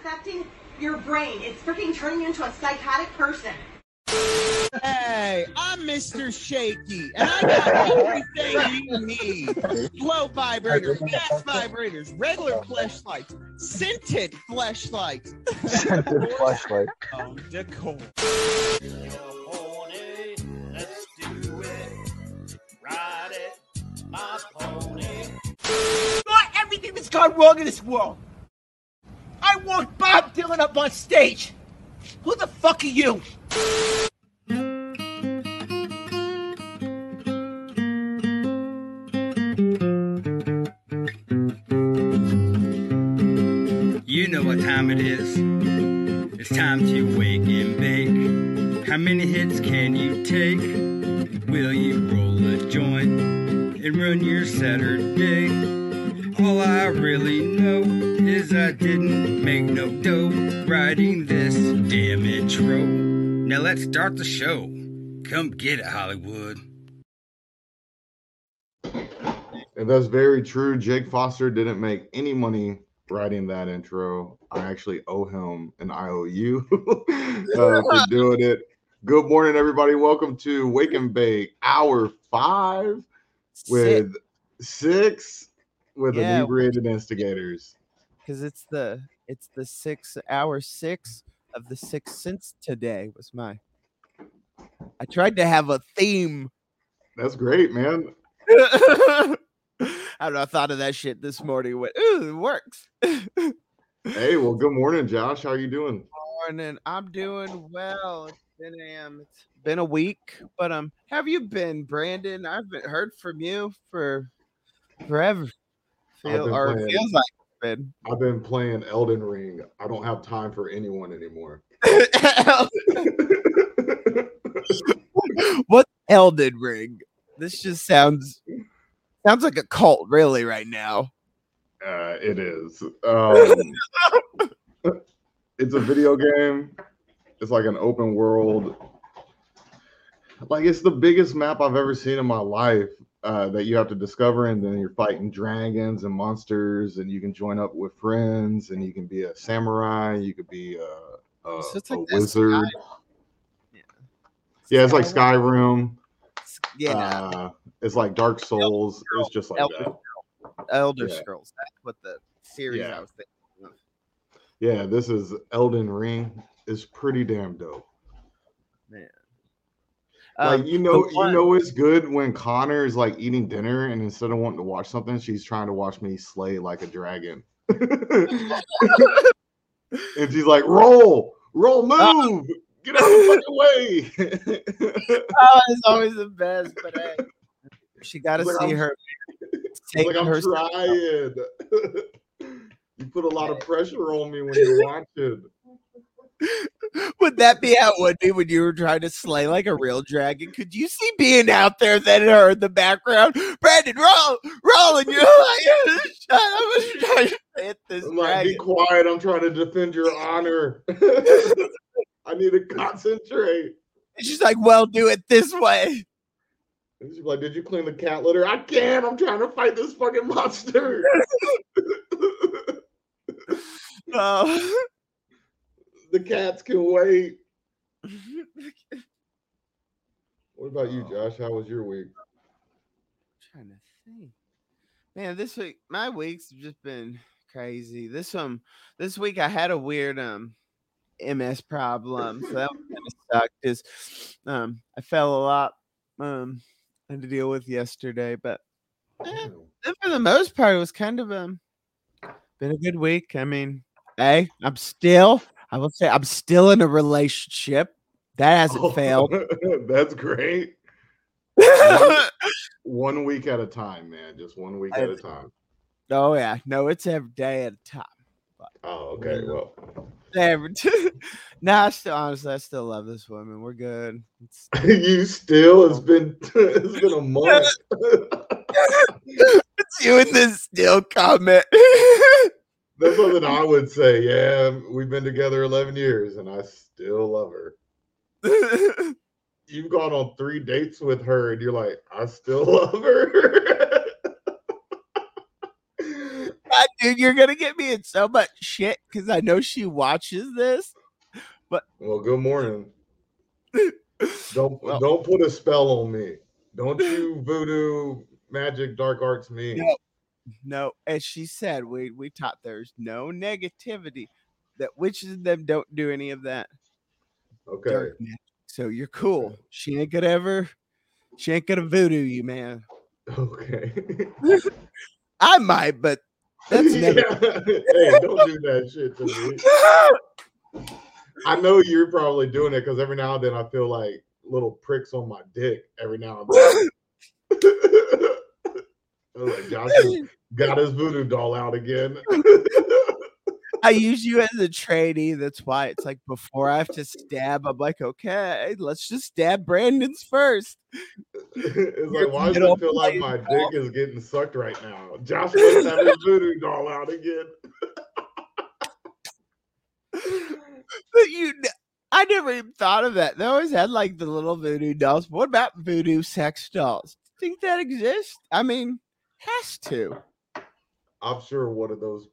affecting your brain. It's freaking turning you into a psychotic person. Hey, I'm Mr. Shaky, and I got everything you need. Slow vibrators, gas vibrators, regular flashlights, scented flashlights. Scented flashlight. Oh, decor. Not everything that's gone wrong in this world. I want Bob Dylan up on stage. Who the fuck are you? You know what time it is. It's time to wake and bake. How many hits can you take? Will you roll a joint and run your Saturday? All I really know is I didn't make no this damn intro. Now let's start the show. Come get it, Hollywood. And that's very true. Jake Foster didn't make any money writing that intro. I actually owe him an IOU uh, for doing it. Good morning, everybody. Welcome to Wake and Bake, hour five with six with Yeah. inebriated instigators. because it's the it's the six hour six of the six since today was my i tried to have a theme That's great, man. i don't know i thought of that shit this morning went ooh it works Hey, well, good morning, Josh. How are you doing? morning i'm doing well it's been um it's been a week but um have you been brandon i haven't heard from you for forever Feel, or it playing- feels like been I've been playing Elden Ring. I don't have time for anyone anymore. what Elden Ring? This just sounds sounds like a cult, really, right now. Uh, it is. Um, it's a video game. It's like an open world. Like it's the biggest map I've ever seen in my life. Uh, that you have to discover, and then you're fighting dragons and monsters, and you can join up with friends, and you can be a samurai, you could be a, a, So it's a like that wizard. Yeah. Yeah, it's like Skyrim. Yeah, Uh, it's like Dark Souls. It's just like Elder, that. Elder yeah. Scrolls. That's what the series Yeah. I was thinking of. Yeah, this is Elden Ring. It's pretty damn dope. Man. Like Um, you know, but you know, it's good when Connor is like eating dinner, and instead of wanting to watch something, she's trying to watch me slay like a dragon. and she's like, "Roll, roll, move, get out of the fucking way." oh, it's always the best, but hey, she got to Like, see I'm- her It's take like I'm her. trying. you put a lot of pressure on me when you're watching. Would that be how it would be when you were trying to slay like a real dragon? Could you see being out there then her in the background? Brandon, roll, roll, and you're like, shut up, I'm trying to hit this I'm like, be quiet. I'm trying to defend your honor. I need to concentrate. And she's like, well, do it this way. And she's like, Did you clean the cat litter? I can't. I'm trying to fight this fucking monster. Oh. The cats can wait. What about you, Josh? How was your week? trying to think. Man, this week my week's just been crazy. This um this week I had a weird um MS problem. So that was kind of sucked is um I fell a lot um I had to deal with yesterday, but eh, for the most part it was kind of um been a good week. I mean, hey, I'm still I will say I'm still in a relationship. That hasn't failed. That's great. One week at a time, man. Just one week at a time. oh yeah, no, it's every day at a time. Oh, okay. Well, Every nah, I still honestly, I still love this woman. We're good. You still. It's oh. been. It's been a month. it's you in this still comment. That's something I would say. Yeah, we've been together 11 years, and I still love her. You've gone on three dates with her, and you're like, I still love her. God, dude, you're gonna get me in so much shit because I know she watches this. But Well, good morning. Don't Well- don't put a spell on me. Don't you voodoo magic dark arts me. No. No, as she said, we we taught there's no negativity. That witches of them don't do any of that. Okay. dark magic. So you're cool. She ain't gonna ever. She ain't gonna voodoo you, man. Okay. I might, but that's never. Hey, don't do that shit to me. I know you're probably doing it because every now and then I feel like little pricks on my dick every now and then. I was like, Josh got his voodoo doll out again. I use you as a trainee. That's why it's like before I have to stab, I'm like, okay, let's just stab Brandon's first. it's like, why does it feel like my doll. dick is getting sucked right now? Josh must have his voodoo doll out again. But you, I never even thought of that. They always had like the little voodoo dolls. What about voodoo sex dolls? Think that exists? I mean, has to. I'm sure one of those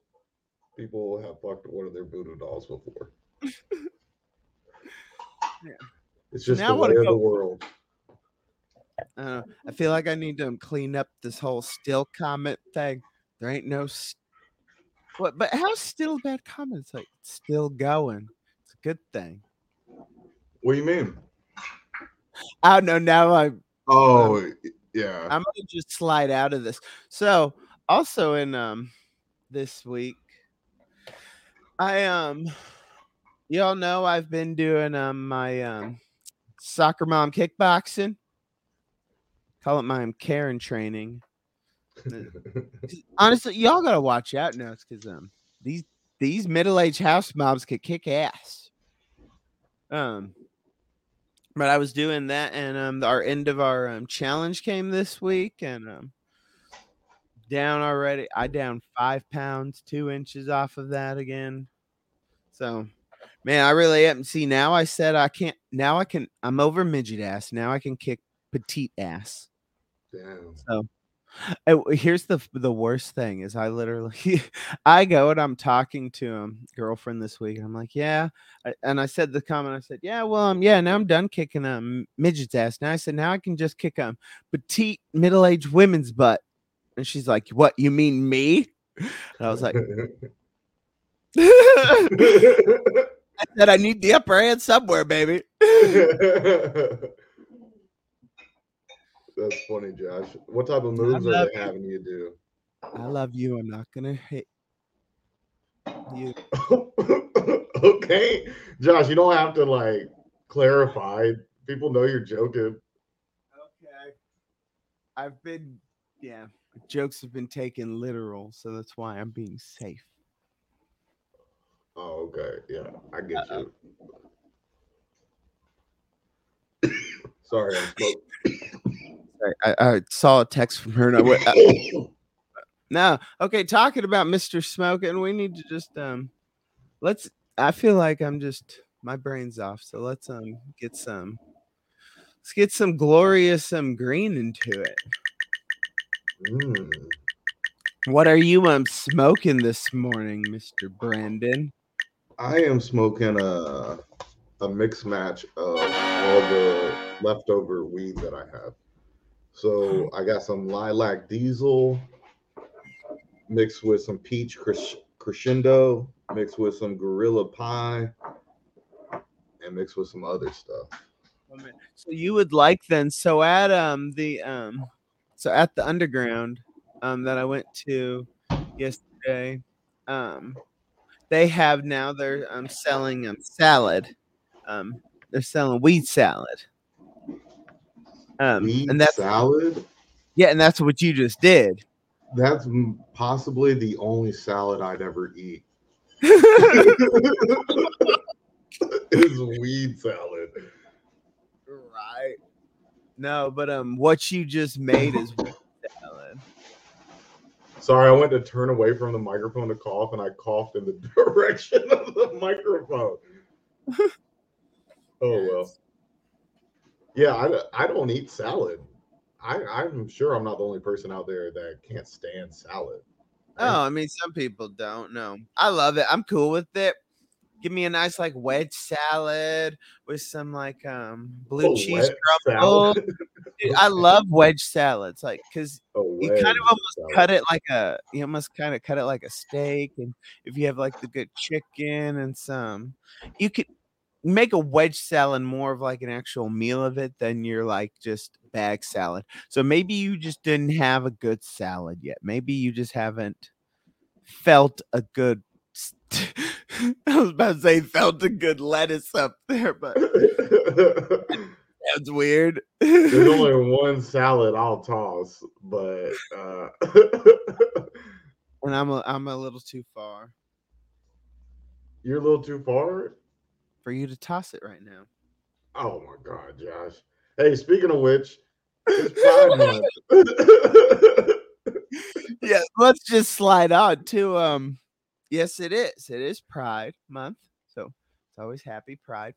people have fucked one of their voodoo dolls before. Yeah. It's just Now the way of go- the world. I. I feel like I need to clean up this whole still comment thing. There ain't no. St- what? But how's still bad comments? Like it's still going. It's a good thing. What do you mean? I don't know. Now I Oh, yeah. I'm gonna just slide out of this. So also in um this week, I um y'all know I've been doing um my um soccer mom kickboxing. Call it my um, Karen training. Honestly, y'all gotta watch out now because um these these middle aged house moms could kick ass. Um but I was doing that, and um, our end of our um, challenge came this week, and um, down already. I down five pounds, two inches off of that again. So, man, I really am. See, now I said I can't. Now I can. I'm over midget ass. Now I can kick petite ass. Damn. So, here's the the worst thing is I literally I go and I'm talking to a girlfriend this week and I'm like, yeah, I- and I said the comment. I said, yeah, well, um, yeah, now I'm done kicking a um, midget's ass. Now I said, now I can just kick a petite middle aged women's butt. And she's like, what? You mean me? And I was like, I said, I need the upper hand somewhere, baby. That's funny, Josh. What type of moves are love they having you do? I love you. I'm not gonna hit you. okay, Josh, you don't have to like clarify. People know you're joking. Okay. I've been, yeah, jokes have been taken literal, so that's why I'm being safe. Oh, okay. Yeah, I get you. Sorry, I, I saw a text from her and I went, uh, no, okay, talking about Mr. Smoking, we need to just, um, let's, I feel like I'm just, my brain's off, so let's, um, get some, let's get some glorious, um, green into it. Mm. What are you, um, smoking this morning, Mr. Brandon? I am smoking a a mixed match of all the leftover weed that I have. So I got some lilac diesel mixed with some peach cres- crescendo, mixed with some gorilla pie, and mixed with some other stuff. So you would like then so at um the um so at the underground um that I went to yesterday um they have now they're um selling um salad um they're selling weed salad um Weed and that's salad. yeah and that's what you just did That's possibly the only salad I'd ever eat. is weed salad. No but um what you just made is salad Sorry, I went to turn away from the microphone to cough, and I coughed in the direction of the microphone. oh well. Yeah, I, I don't eat salad. I, I'm sure I'm not the only person out there that can't stand salad. Oh, I mean, some people don't know. I love it. I'm cool with it. Give me a nice like wedge salad with some like um blue A cheese crumble. Dude, I love wedge salads, like because you kind of almost salad. cut it like a you almost kind of cut it like a steak, and if you have like the good chicken and some, you could make a wedge salad more of like an actual meal of it than you're like just bag salad. So maybe you just didn't have a good salad yet. Maybe you just haven't felt a good. I was about to say felt a good lettuce up there, but that's weird. There's only one salad I'll toss, but uh, and I'm a, I'm a little too far you're a little too far. for you to toss it right now. Oh my god, Josh. Hey, speaking of which, it's Pride Month. yeah, let's just slide on to um. Yes, it is. It is Pride Month, so it's always Happy Pride.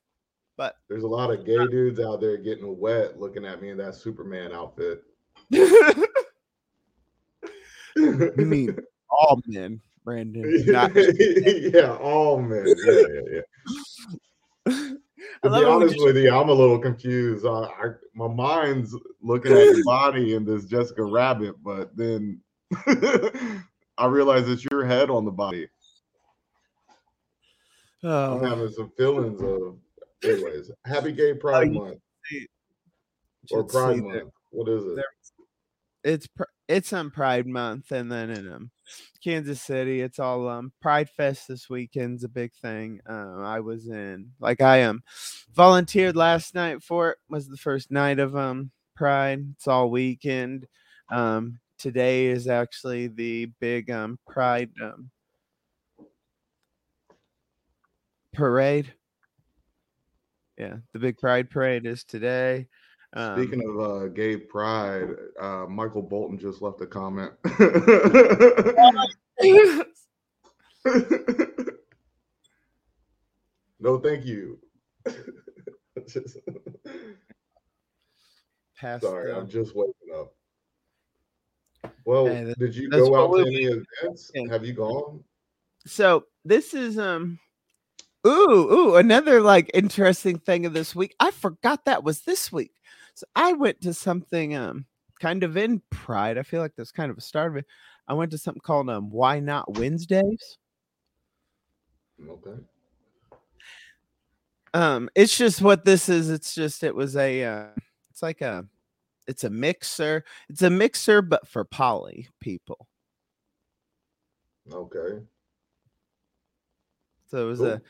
But There's a lot of gay dudes out there getting wet looking at me in that Superman outfit. you mean all men, Brandon? Not, yeah, all men. Yeah, yeah, yeah. to be honest with you, I'm a little confused. I, I my mind's looking at the body in this Jessica Rabbit, but then I realize it's your head on the body. I'm oh, having some feelings of. Anyways, Happy Gay Pride you Month or Pride that Month. What is it? It's it's on Pride Month, and then in um, Kansas City, it's all um Pride Fest this weekend's a big thing. Um, I was in like I um volunteered last night for it. Was the first night of um Pride. It's all weekend. Um, today is actually the big um Pride um parade. Yeah, the big Pride parade is today. Um, Speaking of uh, gay pride, uh, Michael Bolton just left a comment. no, thank you. Just- sorry, the- I'm just waking up. Well, Hey, that- did you go out to any events? Have you gone? so this is um ooh ooh another like interesting thing of this week i forgot that was this week. So i went to something um kind of in pride i feel like that's kind of a start of it. I went to something called um why not wednesdays. Okay. um it's just what this is it's just it was a uh it's like a it's a mixer it's a mixer but for poly people. Okay. So it was a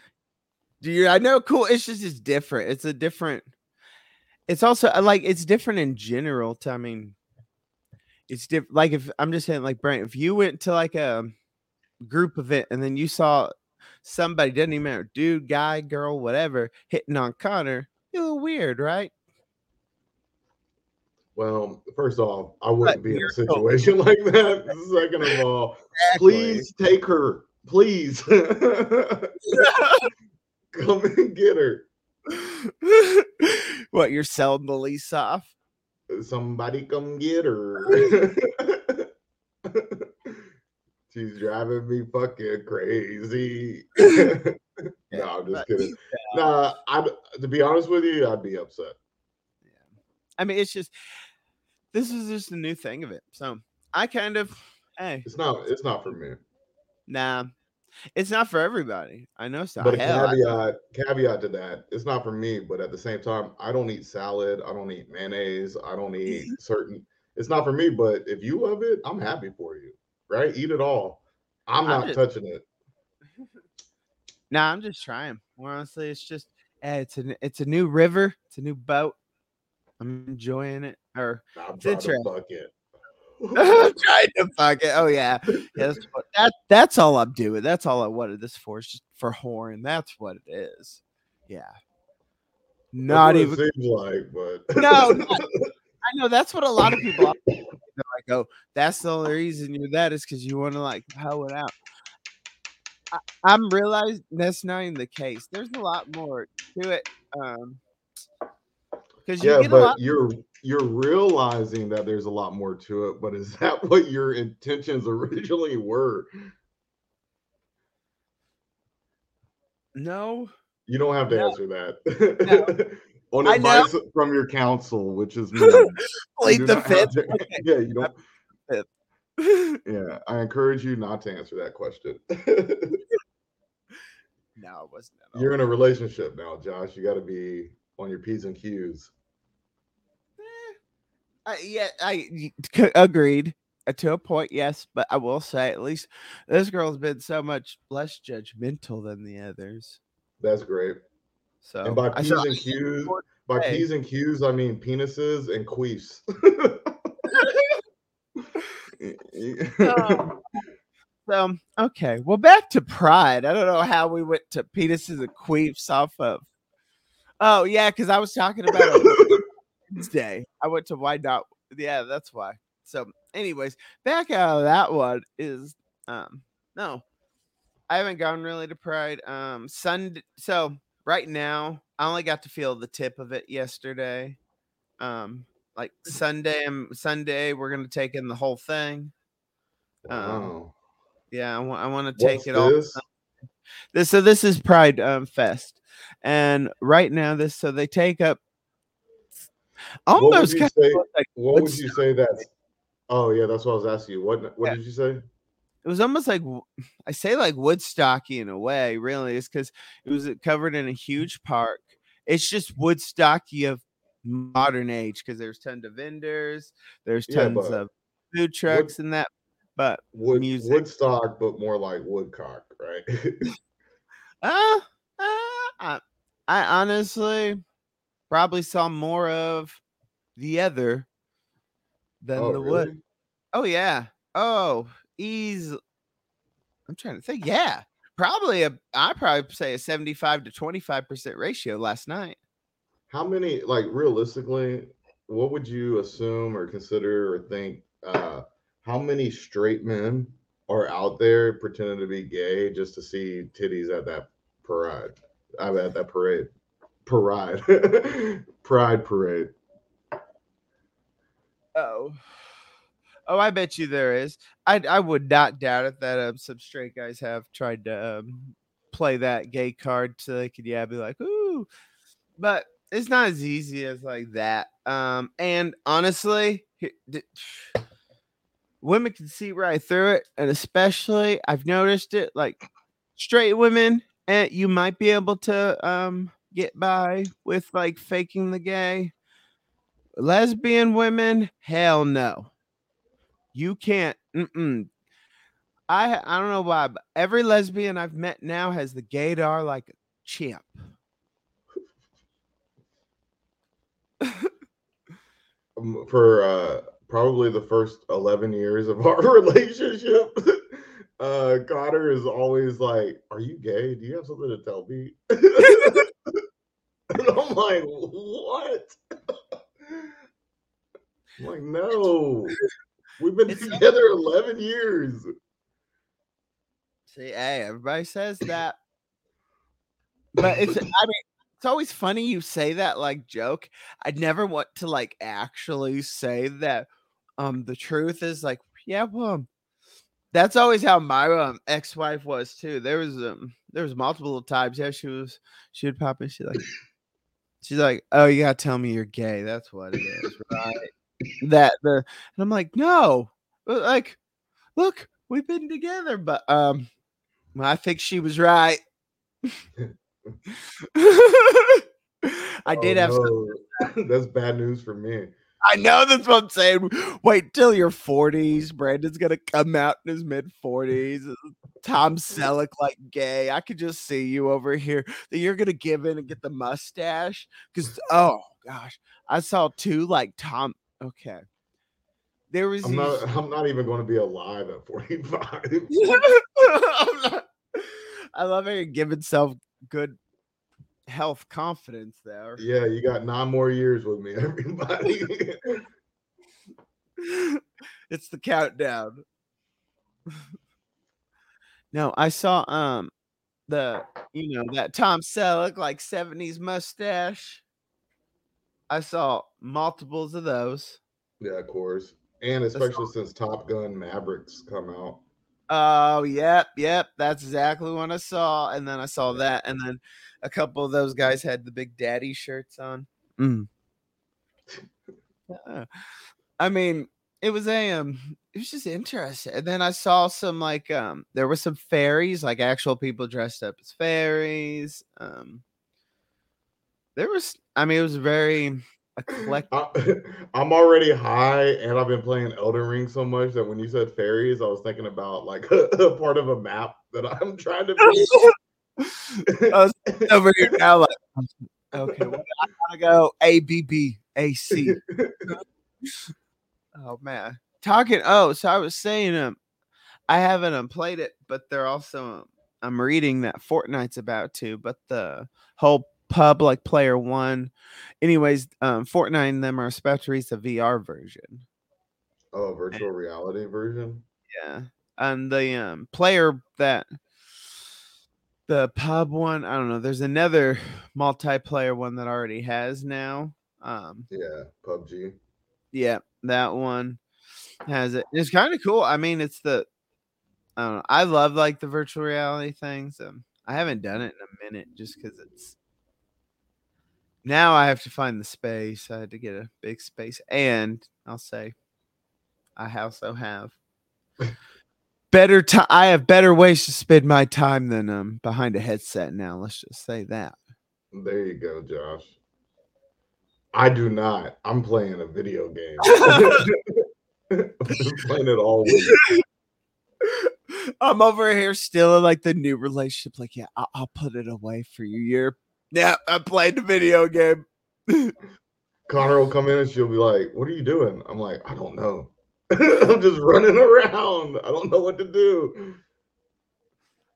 do you I know cool. It's just it's different. It's a different it's also uh, like it's different in general to I mean it's different like if I'm just saying like Brent, if you went to like a group event and then you saw somebody doesn't even matter, dude, guy, girl, whatever, hitting on Connor, you're weird, right? Well, first off, I wouldn't be in a cool. situation like that. Second of all, please take her. Please. Come and get her. what you're selling the lease off? Somebody come get her. She's driving me fucking crazy. no, I'm just kidding. Nah, I to be honest with you, I'd be upset. Yeah. I mean, it's just this is just a new thing of it. So I kind of hey, It's not. It's not for me. nah, it's not for everybody. I know so. But a Hell, caveat, caveat to that, it's not for me. But at the same time, I don't eat salad. I don't eat mayonnaise. I don't eat mm-hmm. certain. It's not for me. But if you love it, I'm happy for you. Right? Eat it all. I'm I'm not just- touching it. nah, I'm just trying. More honestly, it's just hey, it's a it's a new river. It's a new boat. I'm enjoying it. Or I'm It's interesting. Fuck it. I'm trying to fuck it. Oh yeah, yeah. That's what, that that's all I'm doing. That's all I wanted this for. It's just for horn. That's what it is. Yeah. Not even seems like, but No, not- I know that's what a lot of people are. They're like, oh, that's the only reason you're that is because you want to like hoe it out. I, I'm realizing that's not even the case. There's a lot more to it. Um, because Yeah, a lot. but you're you're realizing that there's a lot more to it. But is that what your intentions originally were? No, You don't have to No. answer that. On advice from your counsel, which is me. you the fifth. to- Yeah, you don't. Fifth. Yeah, I encourage you not to answer that question. No, it wasn't. You're in a relationship now, Josh. You got to be on your p's and q's. I, yeah, I agreed uh, to a point. Yes, but I will say at least this girl's been so much less judgmental than the others. That's great. So And by p's and q's, by Hey. p's and q's, I mean penises and queefs. Um, so okay, well back to pride. I don't know how we went to penises and queefs off of. Oh yeah, because I was talking about it Wednesday. I went to why not? Yeah, that's why. So, anyways, back out of that one is um no, I haven't gone really to pride. Um, Sunday. So right now, I only got to feel the tip of it yesterday. Um, like Sunday and Sunday, we're gonna take in the whole thing. Um, wow. Yeah, I want to take What's it all. This so this is Pride um, Fest, and right now this so they take up What would almost you say? like What would you say that? Oh yeah, that's what I was asking you. What What Yeah. did you say? it was almost like I say like Woodstocky in a way. Really, it's because it was uh, covered in a huge park. It's just Woodstocky of modern age because there's tons of vendors, there's tons but of food trucks and that. But Wood Music. Woodstock, but more like Woodcock, right? Uh, uh I, I honestly probably saw more of the other than oh, the really? wood. Oh yeah. Oh, easy. I'm trying to think. Yeah, probably a. I probably say a 75 to 25 percent ratio last night. How many, like realistically, what would you assume or consider or think? Uh, how many straight men are out there pretending to be gay just to see titties at that parade? I at that parade, parade, pride parade. Oh. Oh, I bet you there is. I I would not doubt it that um, some straight guys have tried to um, play that gay card so they could yeah be like ooh, but it's not as easy as like that. Um, and honestly, women can see right through it, and especially I've noticed it like straight women, and you might be able to um get by with like faking the gay lesbian women hell no you can't mm-mm. i i don't know why but every lesbian i've met now has the gaydar like a champ Um, For uh, probably the first eleven years of our relationship, uh, Connor is always like, "Are you gay? Do you have something to tell me?" and I'm like, "What?" I'm like, "No, we've been It's- together eleven years." see hey everybody says that but it's i mean it's always funny you say that like joke i'd never want to like actually say that um the truth is like yeah well that's always how my um, ex-wife was too there was um there was multiple times yeah she was she would pop in she like she's like oh you gotta tell me you're gay that's what it is right that the and i'm like no like look we've been together but um i think she was right I did Oh, have. some- no. That's bad news for me. I know that's what I'm saying. Wait till your 40s. Brandon's gonna come out in his mid 40s. Tom Selleck like gay. I could just see you over here. That you're gonna give in and get the mustache. Cause oh gosh, I saw two like Tom. Okay, there was. I'm these- not. I'm not even going to be alive at 45. I'm not- I love how you're giving self good health confidence there. Yeah, you got nine more years with me, everybody. it's the countdown. No, I saw um the you know that Tom Selleck like 70s mustache. I saw multiples of those. Yeah, of course. And especially since Top Gun Mavericks come out. Oh, yep, yep. That's exactly what I saw. And then I saw that, and then a couple of those guys had the big daddy shirts on. Mm. Yeah. I mean, it was a um it was just interesting. And then I saw some like um there were some fairies, like actual people dressed up as fairies. Um there was I mean it was very eclectic. I'm already high, and I've been playing Elden Ring so much that when you said fairies, I was thinking about like a, part of a map that I'm trying to. I was over here now, like, okay, well, I gotta go A B B A C. Oh man, talking. Oh, so I was saying, um, I haven't um, played it, but they're also um, I'm reading that Fortnite's about to, but the whole pub like player one. Anyways, um, Fortnite and them are about to release a VR version. Oh, virtual reality version. Yeah, and the um player that the pub one, I don't know. There's another multiplayer one that already has now. Um, yeah, PUBG. Yeah, that one has it. It's kind of cool. I mean, it's the I don't know. I love like the virtual reality things. Um, I haven't done it in a minute just because it's now I have to find the space. I had to get a big space, and I'll say I also have better time. I have better ways to spend my time than um behind a headset now. Let's just say that. There you go, Josh. I do not. I'm playing a video game. I'm playing it all week. I'm over here still in like the new relationship. Like, yeah, I'll, I'll put it away for you. You're, yeah, I played the video game. Connor will come in and she'll be like, "What are you doing?" I'm like, "I don't know. I'm just running around. I don't know what to do."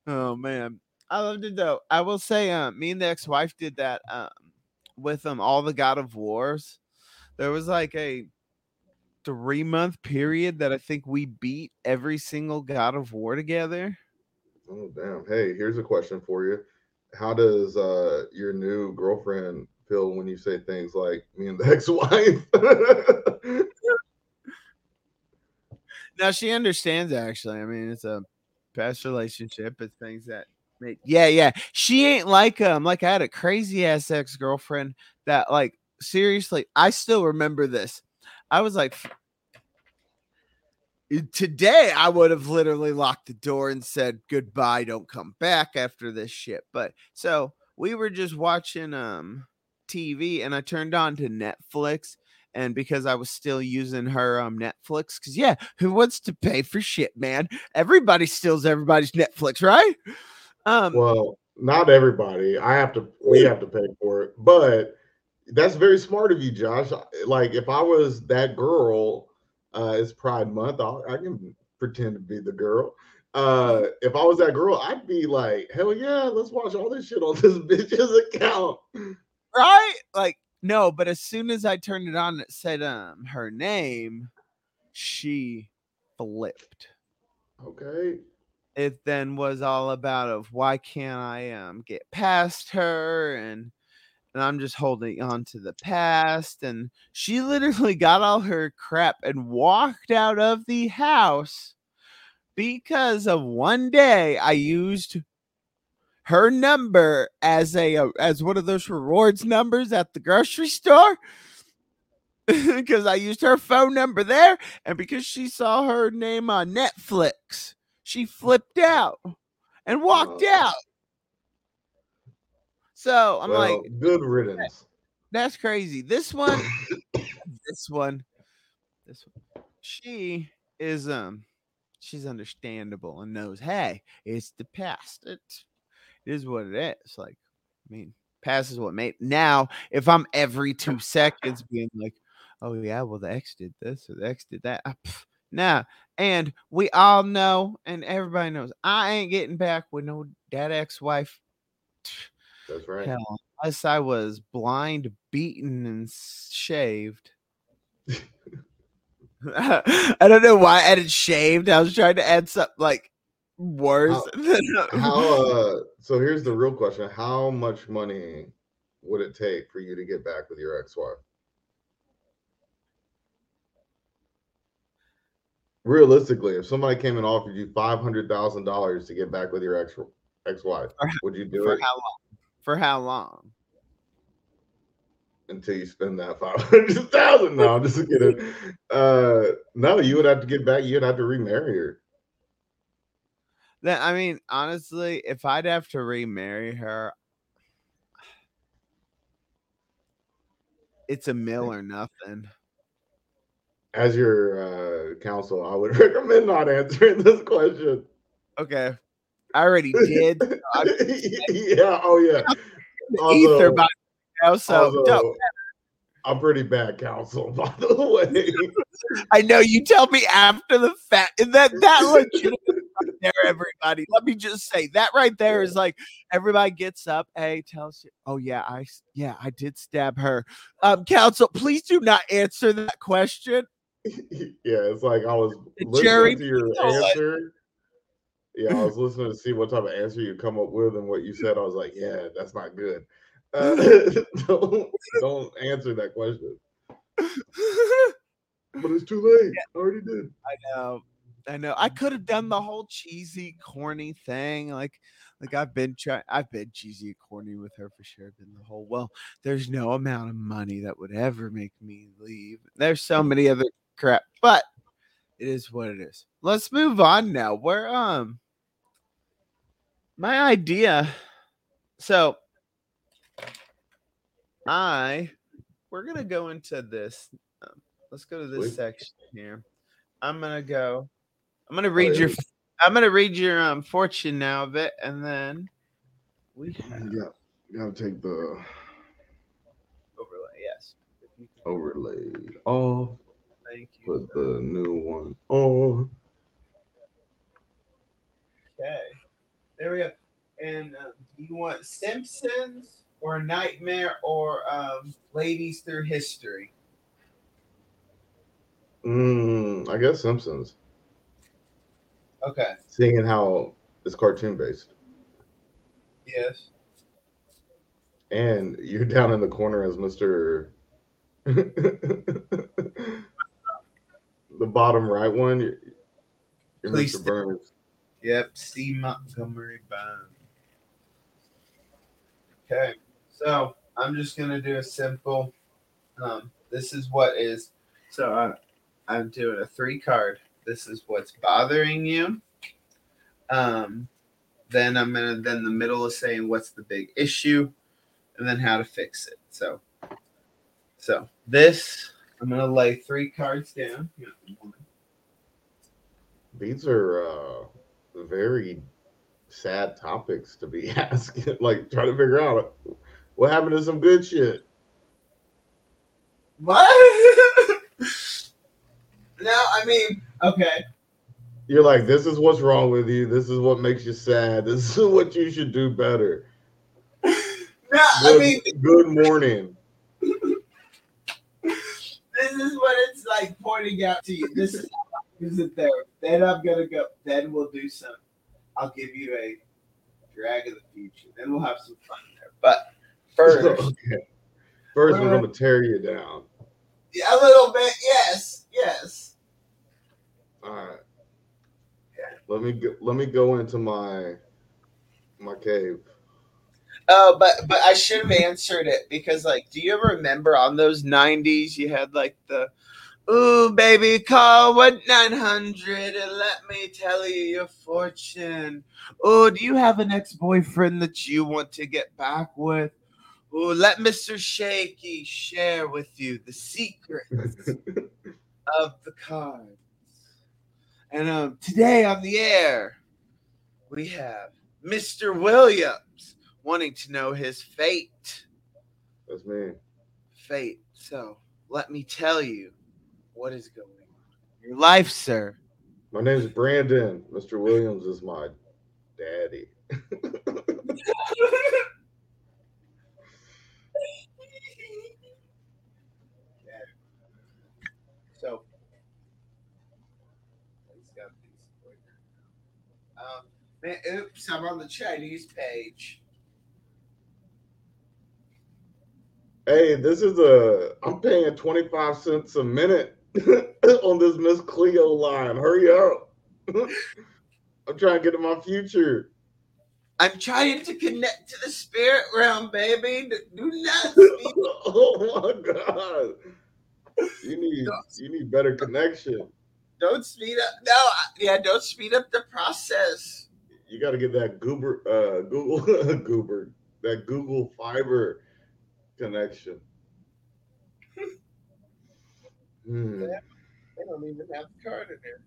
Oh man, I loved it though. I will say, um, me and the ex-wife did that. Um, with them all the God of Wars. There was like a three month period that I think we beat every single God of War together. Oh damn! Hey, here's a question for you. How does uh your new girlfriend feel when you say things like me and the ex-wife? now she understands actually. I mean, it's a past relationship. It's things that yeah, yeah. She ain't like um like I had a crazy ass ex girlfriend that like seriously I still remember this. I was like today I would have literally locked the door and said goodbye, don't come back after this shit. But so we were just watching um TV and I turned on to Netflix and because I was still using her um Netflix cuz yeah, who wants to pay for shit, man? Everybody steals everybody's Netflix, right? Um, well, not everybody. I have to. We have to pay for it, but that's very smart of you, Josh. Like if I was that girl, uh, it's Pride Month. I'll, I can pretend to be the girl. Uh, if I was that girl, I'd be like, hell yeah, let's watch all this shit on this bitch's account. Right? Like, no, but as soon as I turned it on, it said um her name, she flipped. Okay it then was all about of why can't I um get past her and and I'm just holding on to the past and she literally got all her crap and walked out of the house because of one day I used her number as a uh, as one of those rewards numbers at the grocery store because I used her phone number there and because she saw her name on Netflix she flipped out and walked oh. out. So I'm well, like, good riddance. That's crazy. This one, this one, this one, she is um, she's understandable and knows, hey, it's the past. It, it is what it is. Like, I mean, past is what made. Now, if I'm every two seconds being like, oh yeah, well the X did this or the X did that, now, and we all know, and everybody knows, I ain't getting back with no dad ex wife. That's right. Hell, unless I was blind, beaten, and shaved. I don't know why I added shaved. I was trying to add something like worse. How, how uh, so here's the real question. How much money would it take for you to get back with your ex-wife? Realistically, if somebody came and offered you five hundred thousand dollars to get back with your ex ex wife, would you do For it how long? For how long? until you spend that five hundred thousand? No, I'm just kidding. Uh, no, you would have to get back. You'd have to remarry her. Then I mean, honestly, if I'd have to remarry her, it's a mill or nothing. As your uh, counsel, I would recommend not answering this question. Okay. I already did. I- yeah. Oh yeah. Ether by now, so also, I'm pretty bad counsel, by the way. I know you tell me after the fact and that that legit right there, everybody. Let me just say that right there is like everybody gets up. Hey, tells you, oh yeah, I yeah, I did stab her. Um, counsel, please do not answer that question. yeah, it's like I was listening jury to your still like- answer. Yeah, I was listening to see what type of answer you come up with, and what you said. I was like, yeah, that's not good. Uh, don't don't answer that question. But it's too late. I already did. I know. I know. I could have done the whole cheesy, corny thing. Like, like I've been trying. I've been cheesy, and corny with her for sure. Been the whole. Well, there's no amount of money that would ever make me leave. There's so many other crap, but it is what it is. Let's move on now. Where um, my idea. So, I, we're gonna go into this. Um, let's go to this Sweet. section here. I'm gonna go. I'm gonna read yeah. your. I'm gonna read your um fortune now a bit, and then we have Yeah, you gotta take the overlay. Yes. If you overlay off. Thank you. Put the new one on. Okay. There we go. And do you want Simpsons or Nightmare or um, Ladies Through History? Mm, I guess Simpsons. Okay. Seeing how it's cartoon based, Yes. and you're down in the corner as Mister. the bottom right one, you're, you're Mr. Burns. Yep. C. Montgomery Burns. Okay. So I'm just gonna do a simple. Um, this is what is. So I, I'm doing a three card. This is what's bothering you. Um, then I'm gonna then the middle is saying what's the big issue, and then how to fix it. So, so this I'm gonna lay three cards down. You got one, These are uh, very sad topics to be asking. like trying to figure out what happened to some good shit. What? no, I mean, okay. You're like, this is what's wrong with you. This is what makes you sad. This is what you should do better. No, I mean, good morning. this is what it's like pointing out to you. This is how I use it there. Then I'm gonna go. Then we'll do some. I'll give you a drag of the future. Then we'll have some fun there. But first, okay. First, we're gonna tear you down. yeah, a little bit. Yes, yes. All right. Let me go, let me go into my my cave. Oh, but but I should have answered it because like, do you ever remember on those '90s you had like the, "Ooh, baby, call what 900 and let me tell you your fortune." Oh, do you have an ex-boyfriend that you want to get back with? Oh, let Mister Shaky share with you the secrets of the cards. And um, today on the air, we have Mr. Williams wanting to know his fate. That's me. Fate. So let me tell you what is going on. Your life, sir. My name's Brandon. Mr. Williams is my daddy. So he's got these. Um, man, oops, I'm on the Chinese page. Hey, this is a. I'm paying 25 cents a minute on this Miss Cleo line. Hurry up. I'm trying to get to my future. I'm trying to connect to the spirit realm, baby. Do not oh my god. You need you need better connection. Don't speed up. No, yeah, don't speed up the process. You got to get that goober uh Google goober that Google Fiber connection. Hmm. They don't even have the card in there.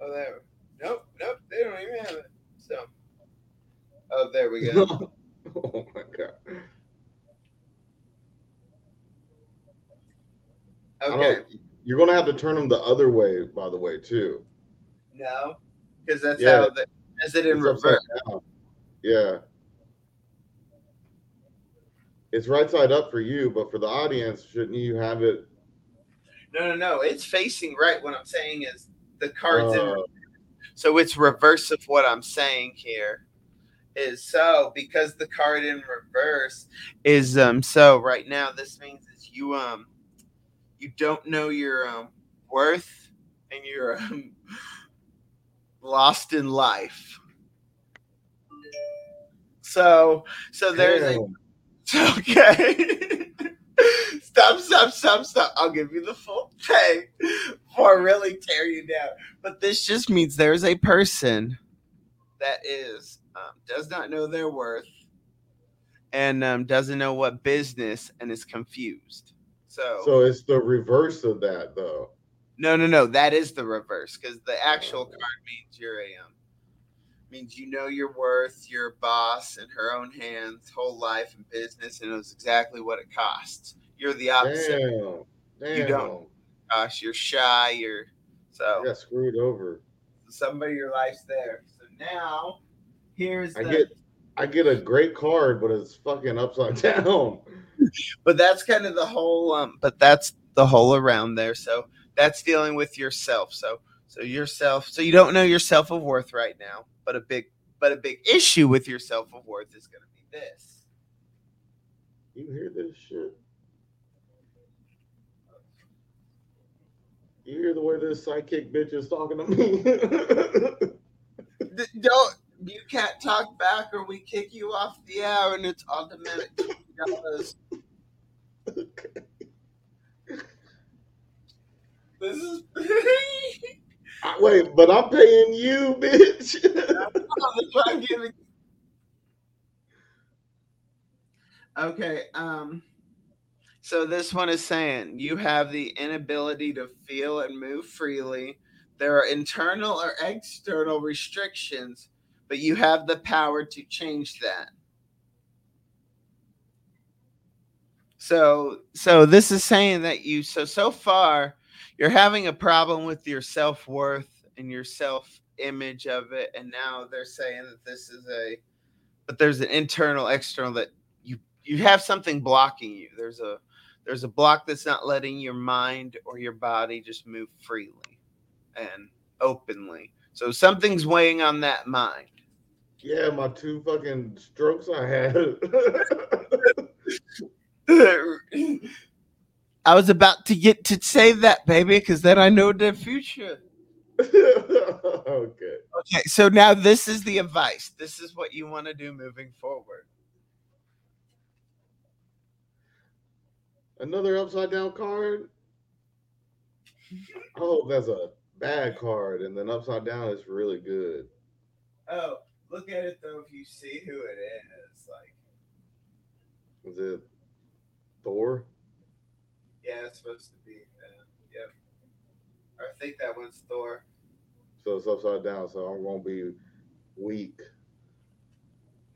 Oh, there. Nope, nope. They don't even have it. So. Oh, there we go. oh my god. Okay. You're gonna have to turn them the other way, by the way, too. No, because that's Yeah. how the is it in It's reverse. Yeah. It's right side up for you, but for the audience, shouldn't you have it? No, no, no. It's facing right. What I'm saying is the cards in. uh, So it's reverse of what I'm saying here. Is so because the card in reverse is um so right now this means is you um you don't know your um worth and you're um, lost in life. So so there's a damn. Okay. stop, stop, stop, stop. I'll give you the full thing before I really tear you down. But this just means there's a person that is um, does not know their worth and um, doesn't know what business and is confused. So, So it's the reverse of that, though. no, no, no. That is the reverse because the actual card means you're a um, means you know your worth. You're boss in her own hands, whole life and business, and knows exactly what it costs. You're the opposite. Damn. Damn. You don't. Gosh, you're shy. You're so got screwed over. somebody your life's there. So now here's I get I get a great card, but it's fucking upside down. but that's kind of the whole. Um, but that's the whole around there. So that's dealing with yourself. So so yourself. So you don't know your self of worth right now. But a big but a big issue with your self of worth is going to be this. You hear this shit? You hear the way this psychic bitch is talking to me? Don't you can't talk back or we kick you off the air and it's automatic. $50. This is Wait, but I'm paying you, bitch. Okay, um so this one is saying you have the inability to feel and move freely. There are internal or external restrictions, but you have the power to change that. So so this is saying that you so so far you're having a problem with your self-worth and your self-image of it and now they're saying that this is a but there's an internal external that you you have something blocking you. There's a there's a block that's not letting your mind or your body just move freely and openly. So something's weighing on that mind. Yeah, my two fucking strokes I had. i was about to get to say that baby because then i know the future okay. Okay, so now this is the advice. This is what you want to do moving forward. Another upside down card. Oh, that's a bad card, and then upside down is really good. Oh, look at it though. If you see who it is, like, Is it Thor? yeah, it's supposed to be. I think that one's Thor. So it's upside down, so I'm gonna be weak.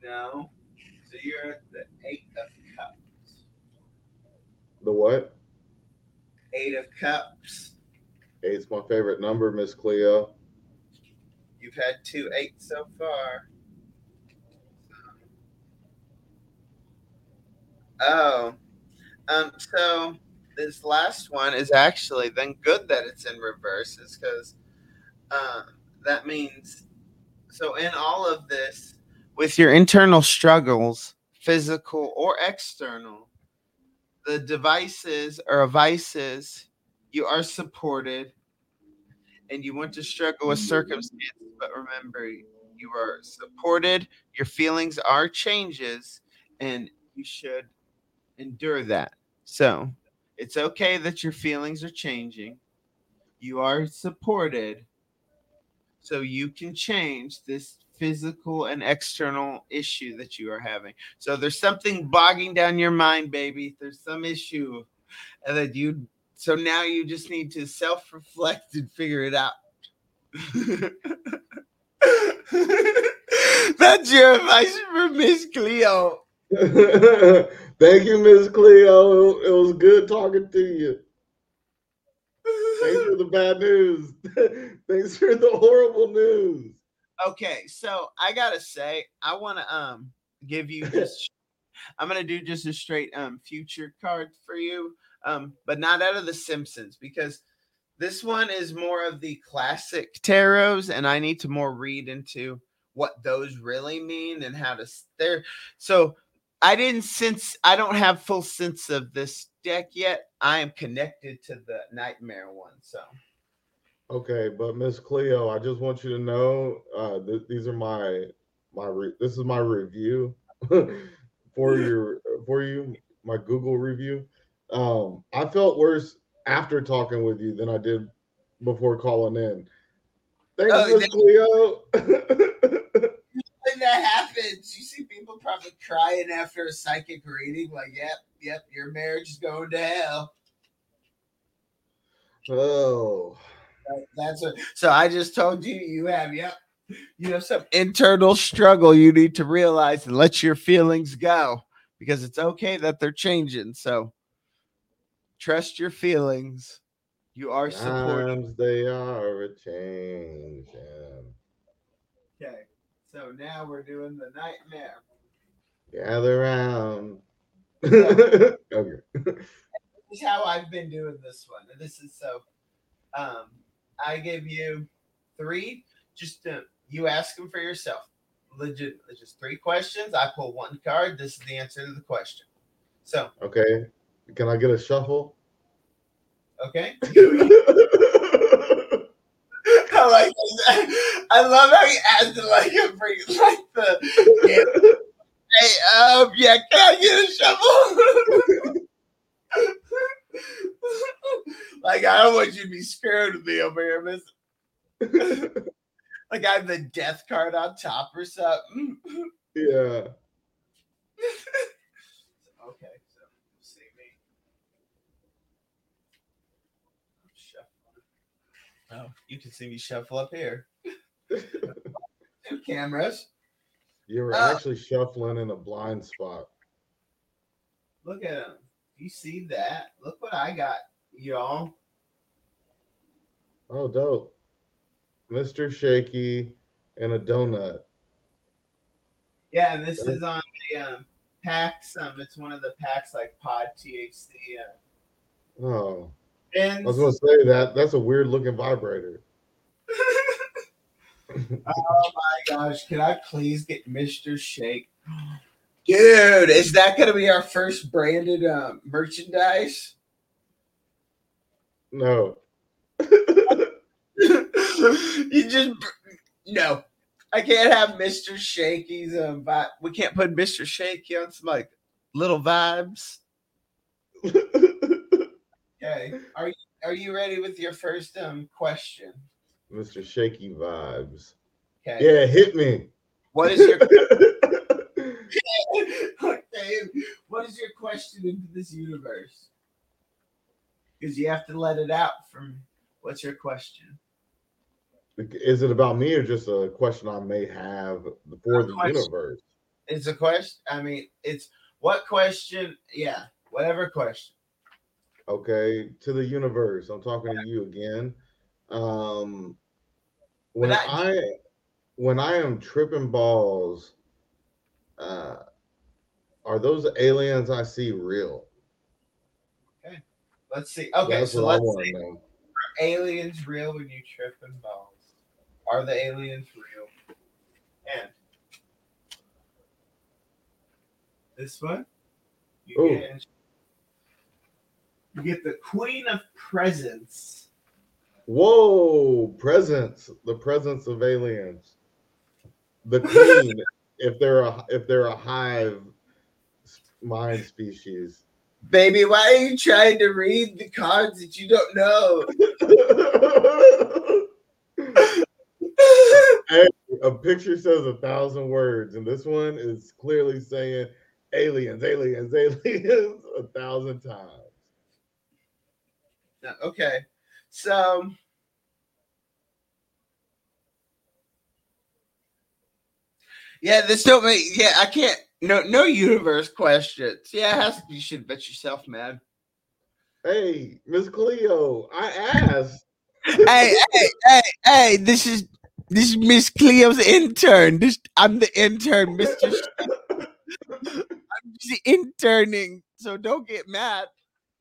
No. So you're at the Eight of Cups. The what? Eight of Cups. Eight's my favorite number, Miss Cleo. You've had two eights so far. Oh, um. So this last one is actually then good that it's in reverse, is because um, that means so in all of this, with your internal struggles, physical or external, the devices or vices you are supported, and you want to struggle with circumstances, but remember, you are supported. Your feelings are changes, and you should endure that. So it's okay that your feelings are changing. You are supported, so you can change this physical and external issue that you are having. So there's something bogging down your mind, baby. There's some issue that you so now you just need to self-reflect and figure it out. That's your advice for Miss Cleo. Thank you, Miss Cleo. It was good talking to you. Thanks for the bad news. Thanks for the horrible news. Okay, so I gotta say, I want to um give you just. I'm gonna do just a straight um future card for you, um, but not out of the Simpsons because this one is more of the classic tarots, and I need to more read into what those really mean and how to there. So I didn't sense. I don't have full sense of this deck yet. I am connected to the nightmare one, so. Okay, but Miss Cleo, I just want you to know uh, th- these are my my re- this is my review for your for you my Google review. Um, I felt worse after talking with you than I did before calling in. Thanks, Oh, Miss Cleo. when that happens, you see people probably crying after a psychic reading, like, yep, yep, your marriage is going to hell. oh, That- That's what, so I just told you you have, yep, you have some internal struggle you need to realize and let your feelings go because it's okay that they're changing. So trust your feelings. You are supported. times they are a change. Okay. So now we're doing the nightmare. Gather round. okay. This is how I've been doing this one. This is so um I give you three just to, you ask them for yourself. Legit just three questions. I pull one card. This is the answer to the question. So, Okay. Can I get a shuffle? okay. I like that. I love how he it like a like the hey um yeah can I get a shovel? like I don't want you to be scared of me over here, miss. Like I have the death card on top or something. yeah. Okay, so see me. Oh, you can see me shuffle up here. Two cameras. You were Uh, actually shuffling in a blind spot. Look at him. You see that? Look what I got, y'all. Oh, dope. Mr. Shaky and a donut. Yeah, and this is on the um, packs. Um, it's one of the packs like Pod THC. Uh, Oh, and I was going to say that. That's a weird looking vibrator. oh my gosh, can I please get Mr. Shake? Dude, is that gonna be our first branded um, merchandise? No. you just no. I can't have Mr. Shaky's um vi- we can't put Mr. Shaky on some like little vibes. Okay. Are you are you ready with your first um question? Mr. Shaky vibes. Okay. Yeah, hit me. What is your okay, what is your question into this universe? Because you have to let it out from what's your question? Is it about me or just a question I may have for the universe? It's a question. I mean, it's what question? Yeah, whatever question. Okay, to the universe. I'm talking to you again. Um, when I, I- when I am tripping balls, uh, are those aliens I see real? Okay, let's see. Okay, That's so let's see. know. Are aliens real when you tripping balls? Are the aliens real? And this one, you Ooh. get You get the Queen of Presents. Whoa, presence, the presence of aliens. The queen, if they're a if they're a hive mind species. Baby, why are you trying to read the cards that you don't know? Hey, a picture says a thousand words, and this one is clearly saying aliens, aliens, aliens a thousand times. Okay. So Yeah, this don't make yeah, I can't no no universe questions. Yeah, it has you should bet yourself, man. Hey, Miss Cleo, I asked. hey, hey, hey, hey, this is this is Miss Cleo's intern. This I'm the intern, Mr. I'm just interning, so don't get mad.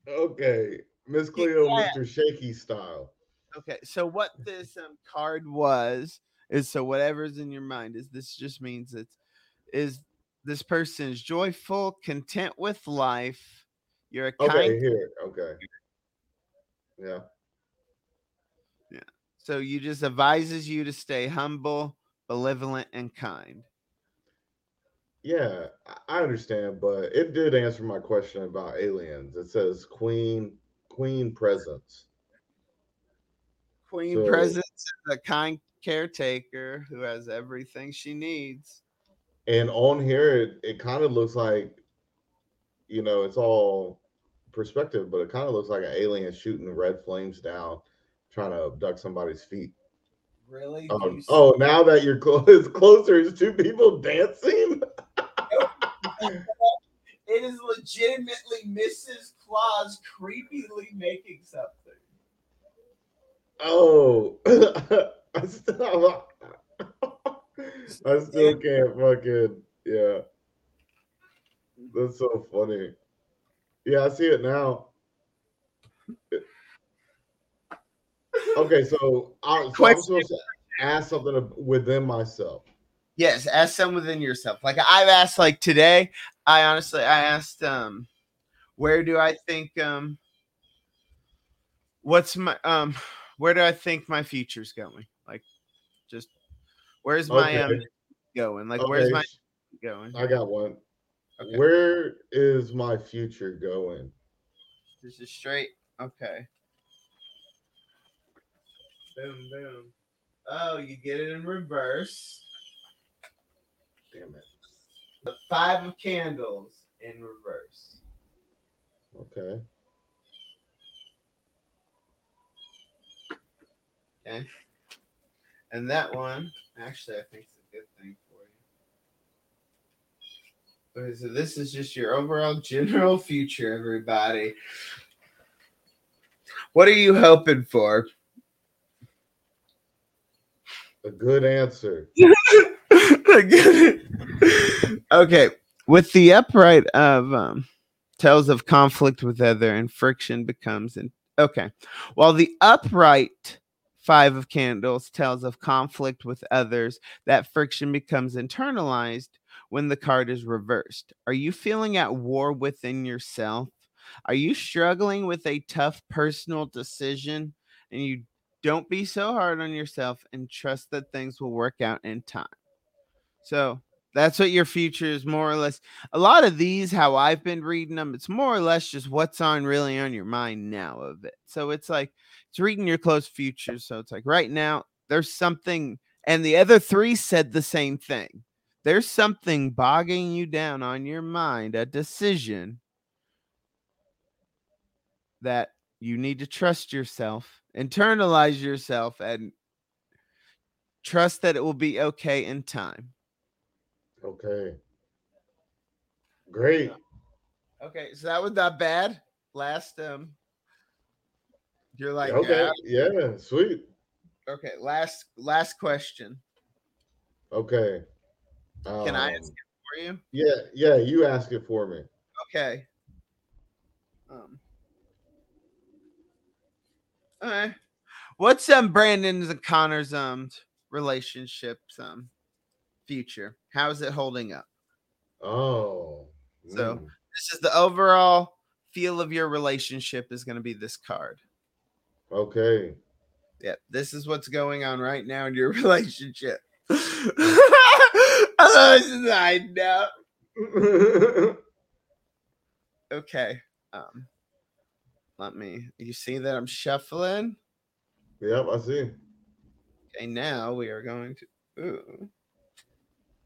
Okay, Miss Cleo. Mr. Shaky style. Okay, so what this um card was is so whatever's in your mind is this just means it's is this person is joyful, content with life. You're a kind Okay, here. Okay. Yeah. Yeah. So you just advises you to stay humble, benevolent, and kind. Yeah, I understand, but it did answer my question about aliens. It says queen, queen presence. Queen So- Presence is a kind caretaker who has everything she needs. And on here, it, it kind of looks like, you know, it's all perspective, but it kind of looks like an alien shooting red flames down, trying to abduct somebody's feet. Really? Oh, oh now that you're close, closer, it's two people dancing. It is legitimately Mrs. Claus creepily making something. Oh, I still, I still can't fucking, yeah. That's so funny. Yeah, I see it now. Okay, so, I, so I'm supposed to ask something within myself. Yes, ask some within yourself. Like I've asked, like today, I honestly I asked, um, where do I think, um, what's my, um, where do I think my future's going? Like, just where's my um going? Like, where's my going? I got one. Okay. Where is my future going? This is straight. Okay. Boom, boom. Oh, you get it in reverse. Damn it. The five of candles in reverse. Okay. Okay. And that one, actually, I think it's a good thing for you. Okay, so this is just your overall general future, everybody. What are you hoping for? A good answer. okay, with the upright of um, tells of conflict with other and friction becomes in okay. While the upright five of candles tells of conflict with others, that friction becomes internalized when the card is reversed. Are you feeling at war within yourself? Are you struggling with a tough personal decision and you don't be so hard on yourself and trust that things will work out in time? So that's what your future is more or less. A lot of these, how I've been reading them, it's more or less just what's on really on your mind now of it. So it's like it's reading your close future. So it's like right now, there's something, and the other three said the same thing. There's something bogging you down on your mind, a decision that you need to trust yourself, internalize yourself, and trust that it will be okay in time. Okay. Great. Okay, so that was not bad. Last um you're like Okay. "Yeah." Yeah, sweet. okay, last last question. Okay. Can I Um, ask it for you? Yeah, yeah, you ask it for me. Okay. Um all right. What's um Brandon's and Connor's um relationships um future? How is it holding up? Oh. So- mm. This is the overall feel of your relationship is going to be this card. Okay. Yep, this is what's going on right now in your relationship. I know. Okay. Um, let me. You see that I'm shuffling. yep, I see. Okay, now we are going to. Ooh,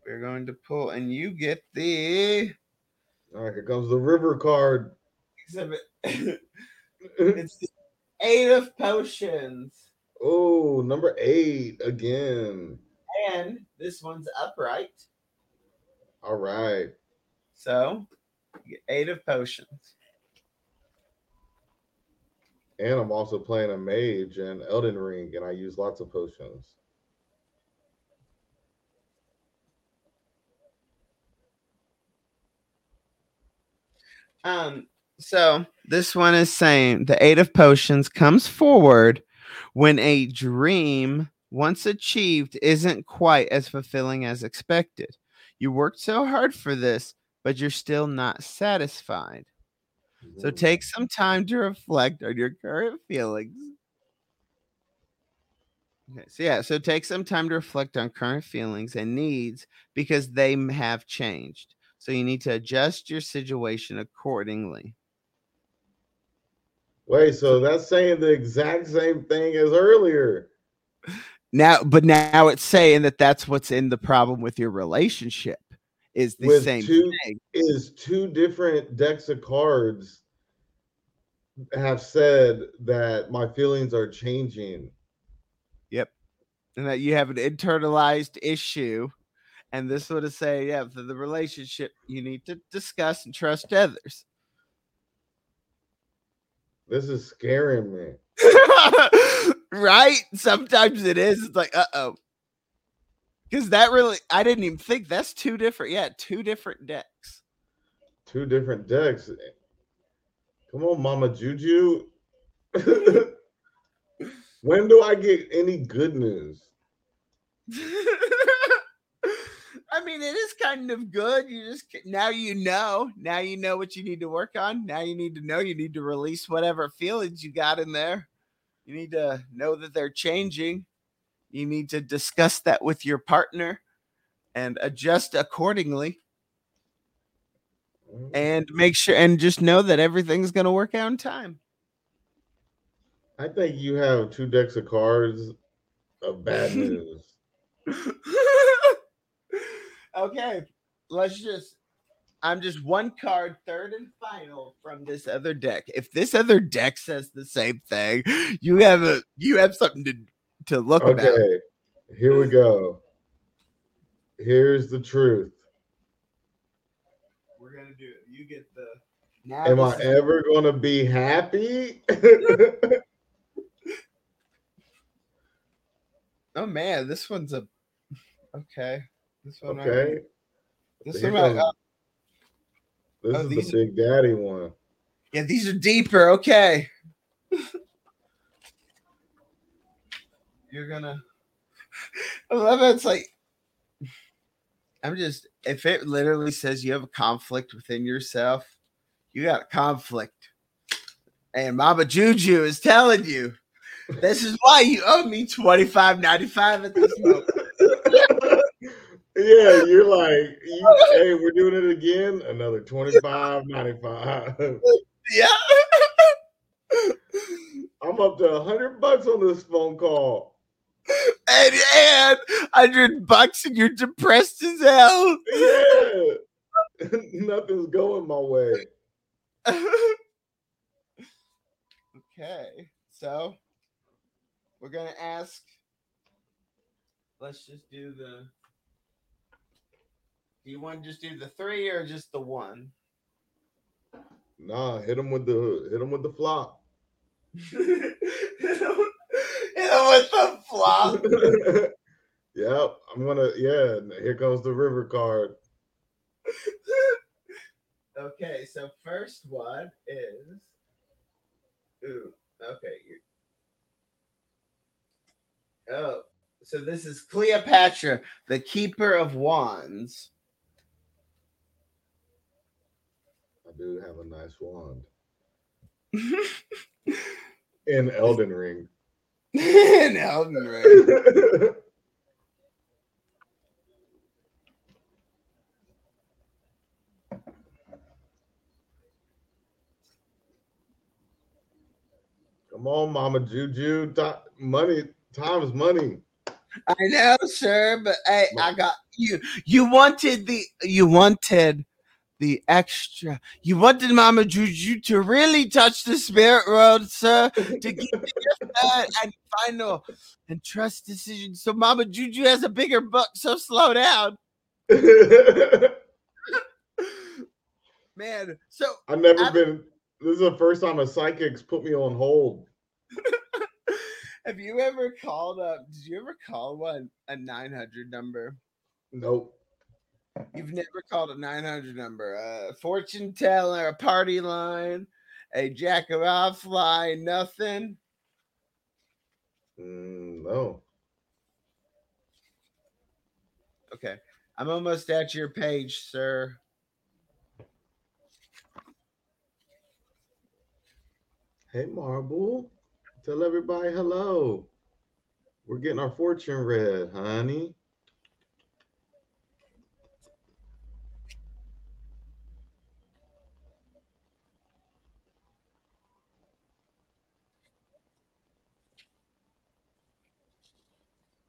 we're going to pull, and you get the All right, here comes the river card. exhibit. it's the eight of potions, oh, number eight again. and this one's upright. All right. So, eight of potions. And I'm also playing a mage in Elden Ring, and I use lots of potions. Um, so this one is saying the eight of potions comes forward when a dream once achieved isn't quite as fulfilling as expected. You worked so hard for this, but you're still not satisfied. So take some time to reflect on your current feelings. Okay, so yeah, so take some time to reflect on current feelings and needs because they have changed. So you need to adjust your situation accordingly. Wait, so that's saying the exact same thing as earlier. Now, but now it's saying that that's what's in the problem with your relationship is the With same two- thing. Is two different decks of cards have said that my feelings are changing. Yep. And that you have an internalized issue. And this would say, yeah, for the relationship, you need to discuss and trust others. This is scaring me. right? Sometimes it is. It's like, uh oh. Because that really, I didn't even think that's two different. Yeah, two different decks. Two different decks. Come on, Mama Juju. when do I get any good news? I mean, it is kind of good. You just now you know. Now you know what you need to work on. Now you need to know you need to release whatever feelings you got in there. You need to know that they're changing. You need to discuss that with your partner and adjust accordingly mm. and make sure and just know that everything's going to work out in time. I think you have two decks of cards of bad news. okay, let's just. I'm just one card, third and final from this other deck. If this other deck says the same thing, you have a you have something to to look about. Okay, here we go. Here's the truth. We're gonna do it. You get the. Now Am I ever gonna be happy? Oh man, this one's a. Okay, this one. okay. This Here one. might- comes- uh, This Oh, is these the Big Daddy one. Yeah, these are deeper. Okay. You're gonna. I love it. It's like. I'm just. If it literally says you have a conflict within yourself, you got a conflict. And Mama Juju is telling you, this is why you owe me twenty five ninety five at this moment. Yeah, you're like, you, hey, we're doing it again. Another 25, 95. Yeah. I'm up to 100 bucks on this phone call. and and hundred bucks and you're depressed as hell. Yeah. Nothing's going my way. okay, so we're gonna ask. Let's just do the. Do you want to just do the three or just the one? Nah, hit him with the hit him with the flop. Hit him with the flop. yep, I'm gonna yeah. Here comes the river card. okay, so first one is. Ooh, okay. Oh, so this is Cleopatra, the keeper of wands. Do have a nice wand. In Elden Ring. In Elden Ring. Come on, Mama Juju. Money, time's money. I know, sir, but hey, I got you. You wanted the you wanted the extra. You wanted Mama Juju to really touch the spirit world, sir, to give you your third and final and trust decision. So Mama Juju has a bigger buck. So slow down, man. So I've never I- been. This is the first time a psychic's put me on hold. have you ever called up? Did you ever call one a nine hundred number? Nope. You've never called a 900 number, a fortune teller, a party line, a jack of all fly, nothing. Mm, no. Okay, I'm almost at your page, sir. Hey, Marble. Tell everybody hello. We're getting our fortune read, honey.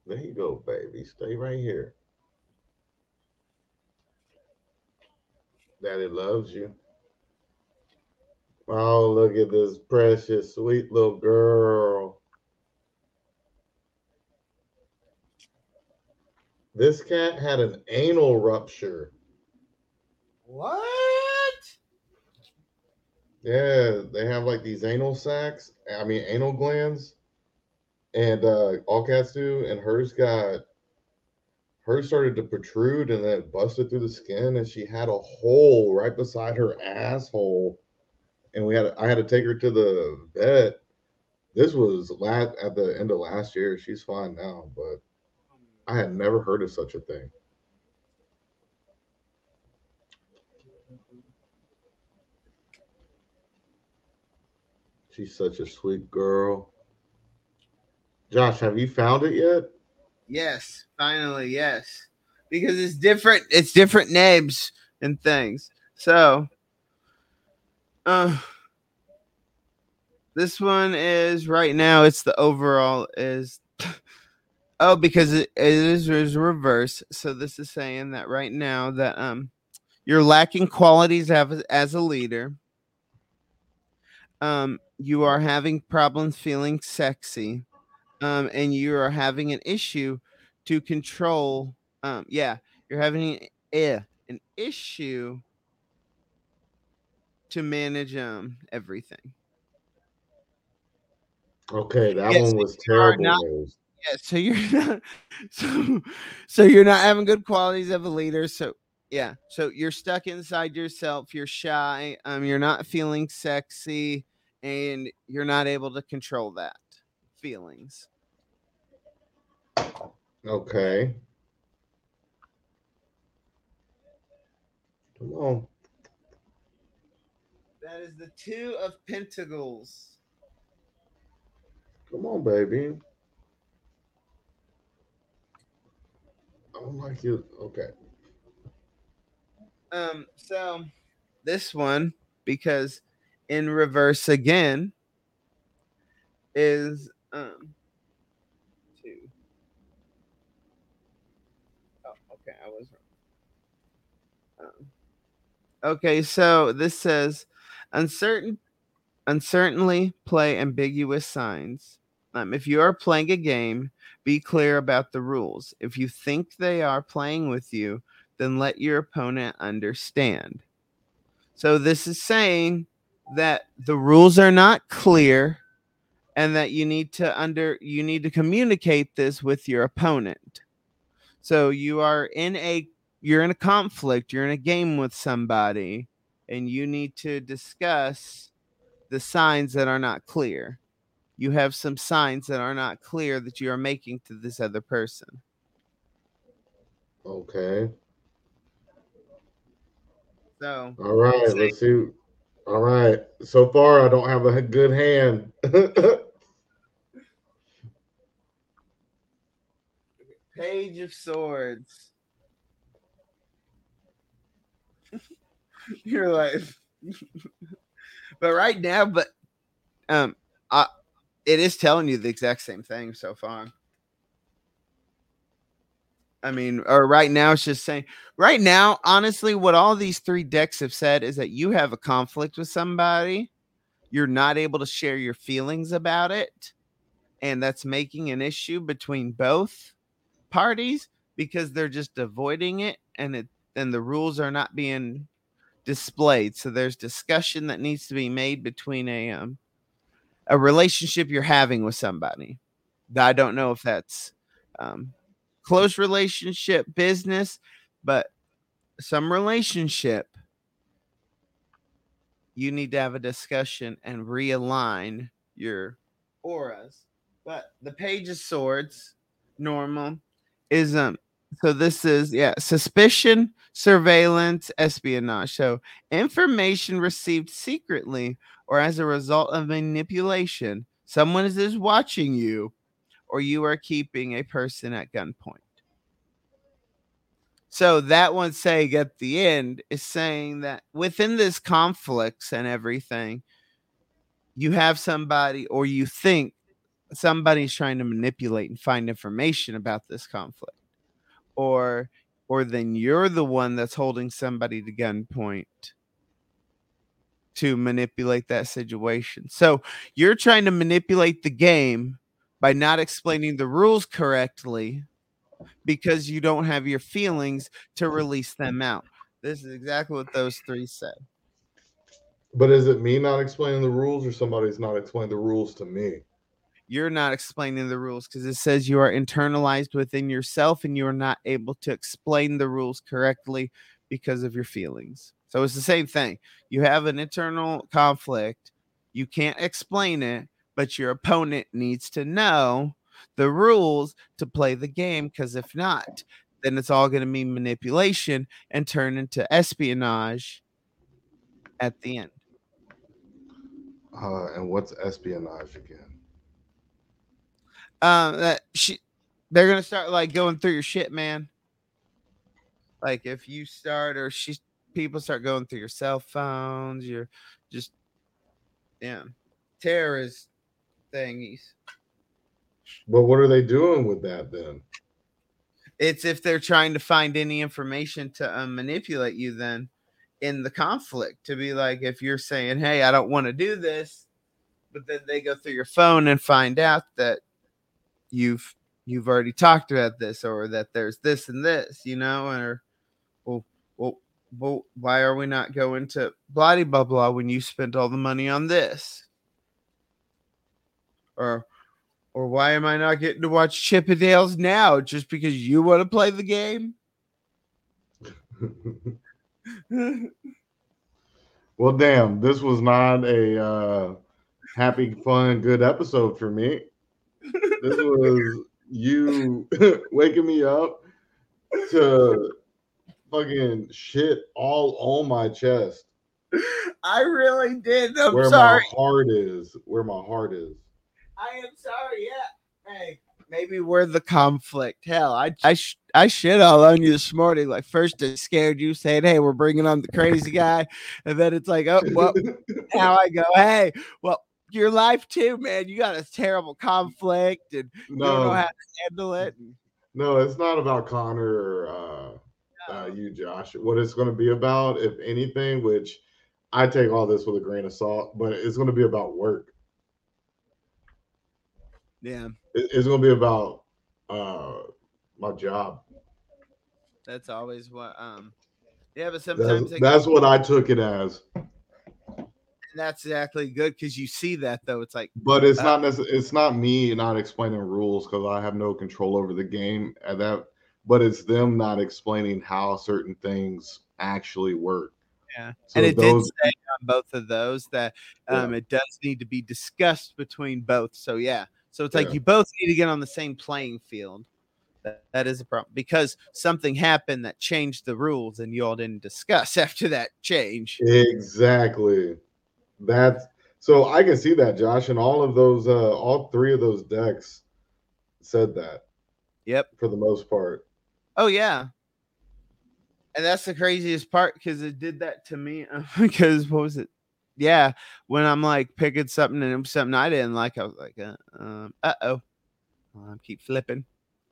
There you go, baby. Stay right here. Daddy loves you. Oh, look at this precious, sweet little girl. This cat had an anal rupture. What? Yeah, they have like these anal sacs. I mean, anal glands, and uh, all cats do. And hers got, hers started to protrude, and then busted through the skin, and she had a hole right beside her asshole. And we had, I had to take her to the vet. This was last at the end of last year. She's fine now, but I had never heard of such a thing. She's such a sweet girl. Josh, have you found it yet? Yes, finally, yes. Because it's different, it's different names and things. So, uh, this one is right now. It's the overall is. Oh, because it, it is, is reverse. So this is saying that right now that um you're lacking qualities as, as a leader. Um, you are having problems feeling sexy. Um, and you are having an issue to control. Um, yeah, you're having eh, an issue to manage um everything. Okay, that Yes, one was terrible not- Yeah, so you're not so so you're not having good qualities of a leader. So yeah, so you're stuck inside yourself. You're shy. Um, you're not feeling sexy, and you're not able to control that feelings. Okay. Come on. That is the two of pentacles. Come on, baby. I don't like you. Okay. Um, so this one, because in reverse again, is um two. Oh, okay, I was wrong. Um, okay, so this says uncertain uncertainly play ambiguous signs. Um, if you are playing a game, be clear about the rules. If you think they are playing with you, then let your opponent understand. So this is saying that the rules are not clear and that you need to under you need to communicate this with your opponent. So you are in a you're in a conflict, you're in a game with somebody and you need to discuss the signs that are not clear. You have some signs that are not clear that you are making to this other person. Okay. So All right. Let's see. All right. So far, I don't have a good hand. Page of Swords. You're like, but right now, but um, I, it is telling you the exact same thing so far. I mean, or right now it's just saying right now, honestly, what all these three decks have said is that you have a conflict with somebody, you're not able to share your feelings about it, and that's making an issue between both parties because they're just avoiding it and it and the rules are not being displayed. So there's discussion that needs to be made between a um a relationship you're having with somebody. I don't know if that's um close relationship, business, but some relationship, you need to have a discussion and realign your auras. But the page of swords, normal, is um so this is yeah, suspicion, surveillance, espionage. So information received secretly or as a result of manipulation. Someone is, watching you or you are keeping a person at gunpoint. So that one saying at the end is saying that within this conflicts and everything, you have somebody or you think somebody's trying to manipulate and find information about this conflict. Or or then you're the one that's holding somebody to gunpoint to manipulate that situation. So you're trying to manipulate the game by not explaining the rules correctly because you don't have your feelings to release them out. This is exactly what those three said. but is it me not explaining the rules or somebody's not explaining the rules to me? You're not explaining the rules because it says you are internalized within yourself and you are not able to explain the rules correctly because of your feelings. So it's the same thing. You have an internal conflict, you can't explain it, but your opponent needs to know the rules to play the game because if not, then it's all going to mean manipulation and turn into espionage at the end. Uh, and what's espionage again? Um, that she, they're gonna start like going through your shit, man. Like if you start or she, people start going through your cell phones, your just, yeah, terrorist thingies. But what are they doing with that then? It's if they're trying to find any information to um, manipulate you, then in the conflict to be like, if you're saying, "Hey, I don't want to do this," but then they go through your phone and find out that you've you've already talked about this or that there's this and this, you know, or well, well, well why are we not going to blah blah blah when you spent all the money on this? Or or why am I not getting to watch Chippendales now just because you want to play the game? well, damn, this was not a uh, happy, fun, good episode for me. This was you waking me up to fucking shit all on my chest. I really did. I'm where sorry. my heart is. Where my heart is. I am sorry. Yeah. Hey, maybe we're the conflict. Hell, I I sh- I shit all on you this morning. Like first, it scared you, saying, "Hey, we're bringing on the crazy guy," and then it's like, "Oh, well." now I go, "Hey, well." Your life too, man. You got a terrible conflict, and you don't know how to handle it. no, it's not about Connor or uh, uh, you, Josh. What it's going to be about, if anything, which I take all this with a grain of salt, but it's going to be about work. Yeah, It- It's going to be about uh, my job. that's always what. Um, yeah, but sometimes it- that's what I took it as. That's exactly good because you see that though. It's like But it's Uh, not necess- It's not me not explaining rules because I have no control over the game at that. But it's them not explaining how certain things actually work. Yeah. So and it those, did say on both of those that um, it does need to be discussed between both. So yeah, so it's like Yeah. you both need to get on the same playing field. That, that is a problem because something happened that changed the rules, and you all didn't discuss after that change. exactly. That's so I can see that, Josh, and all of those, uh, all three of those decks said that Yep. for the most part. Oh yeah. And that's the craziest part because it did that to me. Because what was it? Yeah, when I'm like picking something and it was something I didn't like, I was like, uh um, uh oh, I keep flipping.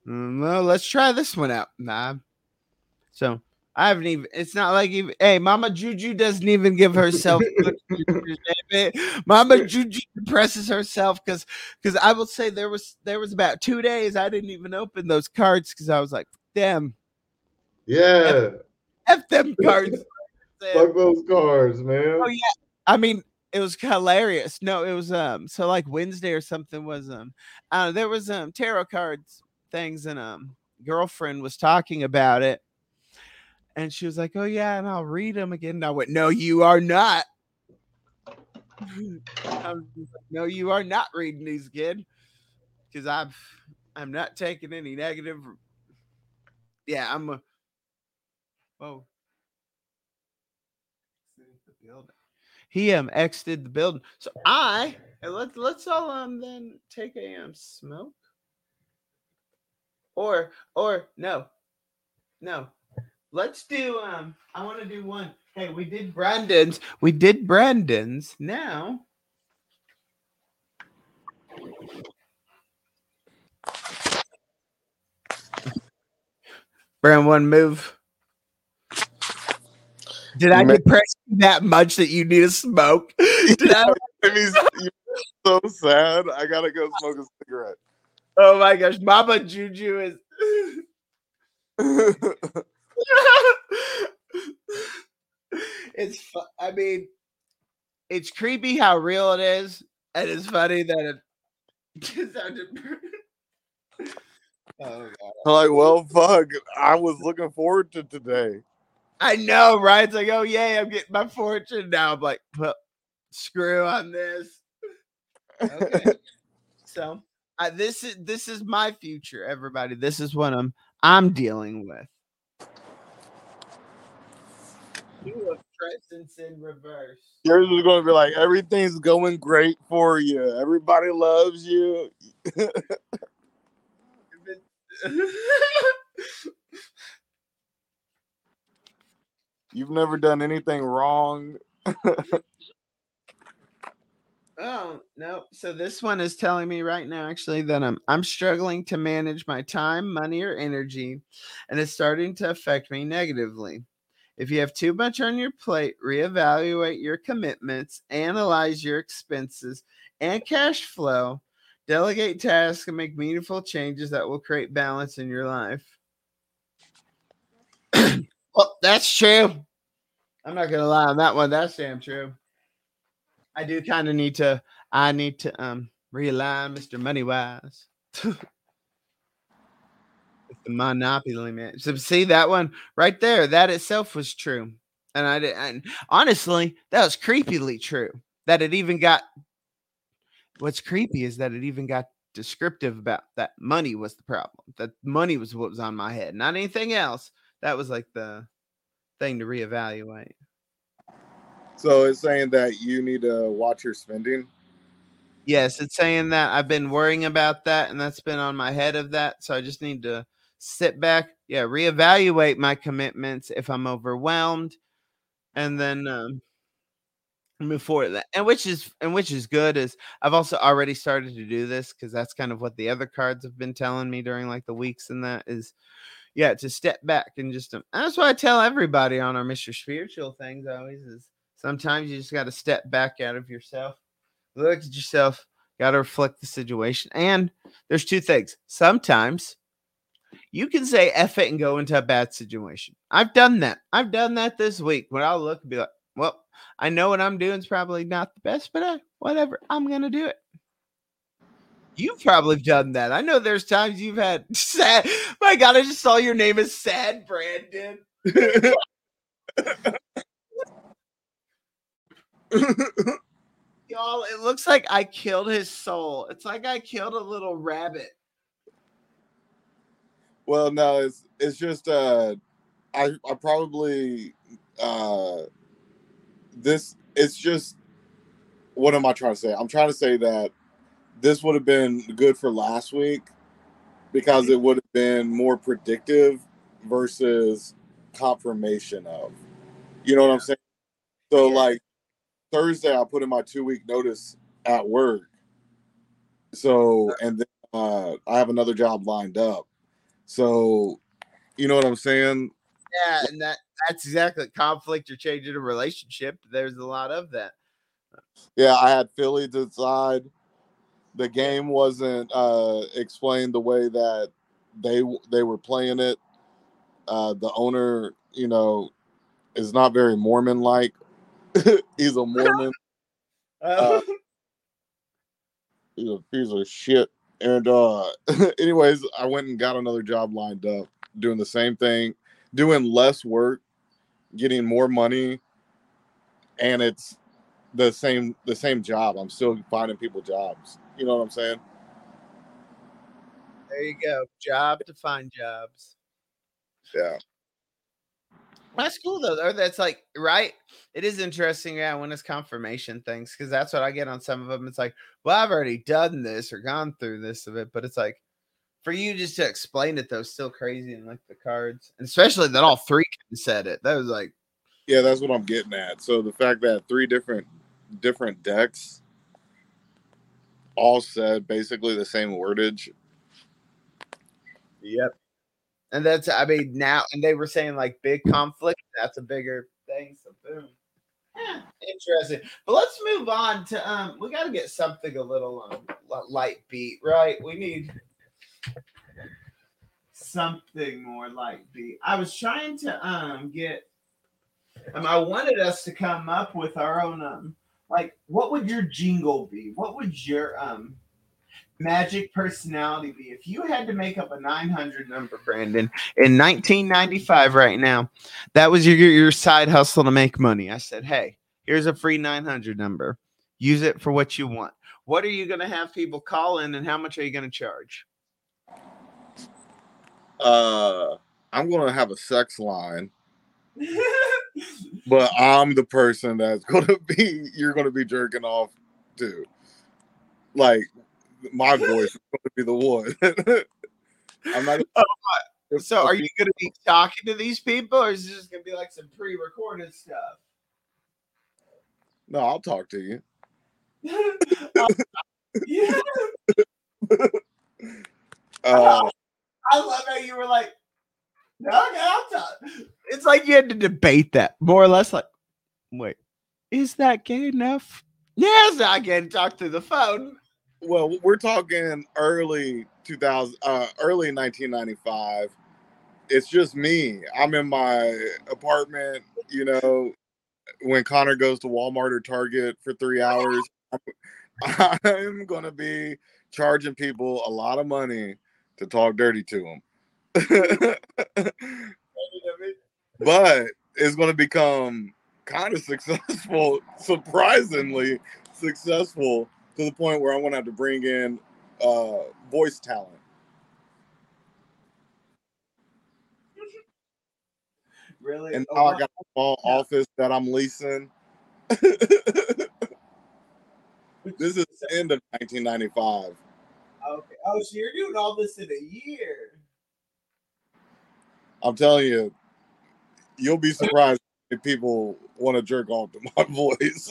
Mm, well, let's try this one out. Nah. So I haven't even. It's not like even. Hey, Mama Juju doesn't even give herself. good pictures, damn it. Mama Juju depresses herself because because I will say there was there was about two days I didn't even open those cards because I was like, damn, Yeah, f them cards. fuck those cards, man. Oh, yeah. I mean, it was hilarious. No, it was um so like Wednesday or something was um uh there was um tarot cards things and um girlfriend was talking about it and she was like, "Oh yeah, and I'll read them again." And I went, "No, you are not." I like, no, you are not reading these, kid, because I'm I'm not taking any negative. Yeah, I'm a. Oh. He um exited the building. So I and let's let's all um then take a um smoke. Or or no. No. Let's do um I want to do one. Hey, we did Brandon's. We did Brandon's. Now Brand one move. Did I depress you that much that you need a smoke? Did I? So sad. I gotta go smoke a cigarette. Oh my gosh, Mama Juju is. it's. fu- I mean, it's creepy how real it is, and it's funny that it. Oh. I'm like, well, fuck. I was looking forward to today. I know, right? It's like, oh yay, I'm getting my fortune now. I'm like, screw on this. Okay. so I, this is this is my future, everybody. This is what I'm I'm dealing with. Presence in reverse. Yours is gonna be like everything's going great for you. Everybody loves you. You've never done anything wrong. Oh no! So this one is telling me right now, actually, that I'm I'm struggling to manage my time, money, or energy, and it's starting to affect me negatively. If you have too much on your plate, reevaluate your commitments, analyze your expenses and cash flow, delegate tasks, and make meaningful changes that will create balance in your life. well, that's true. I'm not gonna lie on that one. That's damn true. I do kind of need to. I need to um realign Mr. Moneywise. The monopoly man. So see that one right there. That itself was true, and I did. And honestly, that was creepily true. That it even got. What's creepy is that it even got descriptive about that money was the problem. That money was what was on my head, not anything else. That was like the thing to reevaluate. So it's saying that you need to watch your spending. Yes, it's saying that I've been worrying about that and that's been on my head of that. So I just need to sit back, yeah, reevaluate my commitments if I'm overwhelmed and then um move forward that. And which is and which is good is I've also already started to do this because that's kind of what the other cards have been telling me during like the weeks and that is yeah, to step back and just um, that's why I tell everybody on our Mr. Spiritual things always is sometimes you just got to step back out of yourself look at yourself, got to reflect the situation. And there's two things. Sometimes you can say F it and go into a bad situation. I've done that. I've done that this week when I'll look and be like, well, I know what I'm doing is probably not the best, but uh, whatever, I'm going to do it. You've probably done that. I know there's times you've had sad. My God, I just saw your name is Sad Brandon. Y'all, it looks like I killed his soul. It's like I killed a little rabbit. Well, no, it's it's just uh I I probably uh this it's just what am I trying to say? I'm trying to say that this would have been good for last week because it would have been more predictive versus confirmation of. You know what I'm saying? So like Thursday, I put in my two week notice at work. So and then uh, I have another job lined up. So you know what I'm saying? Yeah, and that that's exactly conflict or changing a relationship. There's a lot of that. Yeah, I had Philly decide the game wasn't uh, explained the way that they they were playing it. Uh, the owner, you know, is not very Mormon like. He's a Mormon. Uh, he's a piece of shit. And uh anyways, I went and got another job lined up, doing the same thing, doing less work, getting more money, and it's the same the same job. I'm still finding people jobs. You know what I'm saying? There you go. Job to find jobs. Yeah. That's cool though. That's like right. It is interesting, yeah, when it's confirmation things, because that's what I get on some of them. It's like, well, I've already done this or gone through this of it, but it's like for you just to explain it though, still crazy and like the cards, and especially that all three said it. That was like, Yeah, that's what I'm getting at. So the fact that three different different decks all said basically the same wordage. yep. And that's, I mean, now, and they were saying like big conflict. That's a bigger thing. So boom. Yeah, interesting. But let's move on to um. We got to get something a little um light beat, right? We need something more light beat. I was trying to um get. Um, I wanted us to come up with our own um like what would your jingle be? What would your um magic personality. Be if you had to make up a 900 number brandon in 1995 right now that was your your side hustle to make money. I said hey here's a free 900 number. Use it for what you want. What are you going to have people call in and how much are you going to charge? Uh I'm gonna have a sex line, but I'm the person that's gonna be you're gonna be jerking off to. Like my voice is gonna be the one. I'm not so are you going to be talking to these people or is it just going to be like some pre-recorded stuff no, I'll talk to you. yeah Uh I love how you were like, okay, I'll talk. It's like you had to debate that more or less. Like, wait, is that gay enough? Yes, I can talk through the phone. Well, we're talking early 2000 uh early 1995. It's just me. I'm in my apartment, you know, when Connor goes to Walmart or Target for 3 hours, I'm, I'm going to be charging people a lot of money to talk dirty to them. but it's going to become kind of successful, surprisingly successful to the point where I'm going to have to bring in uh, voice talent. Really? And Oh, now I got a small office that I'm leasing. this is the end of 1995. okay. Oh, so you're doing all this in a year. I'm telling you, you'll be surprised if people want to jerk off to my voice.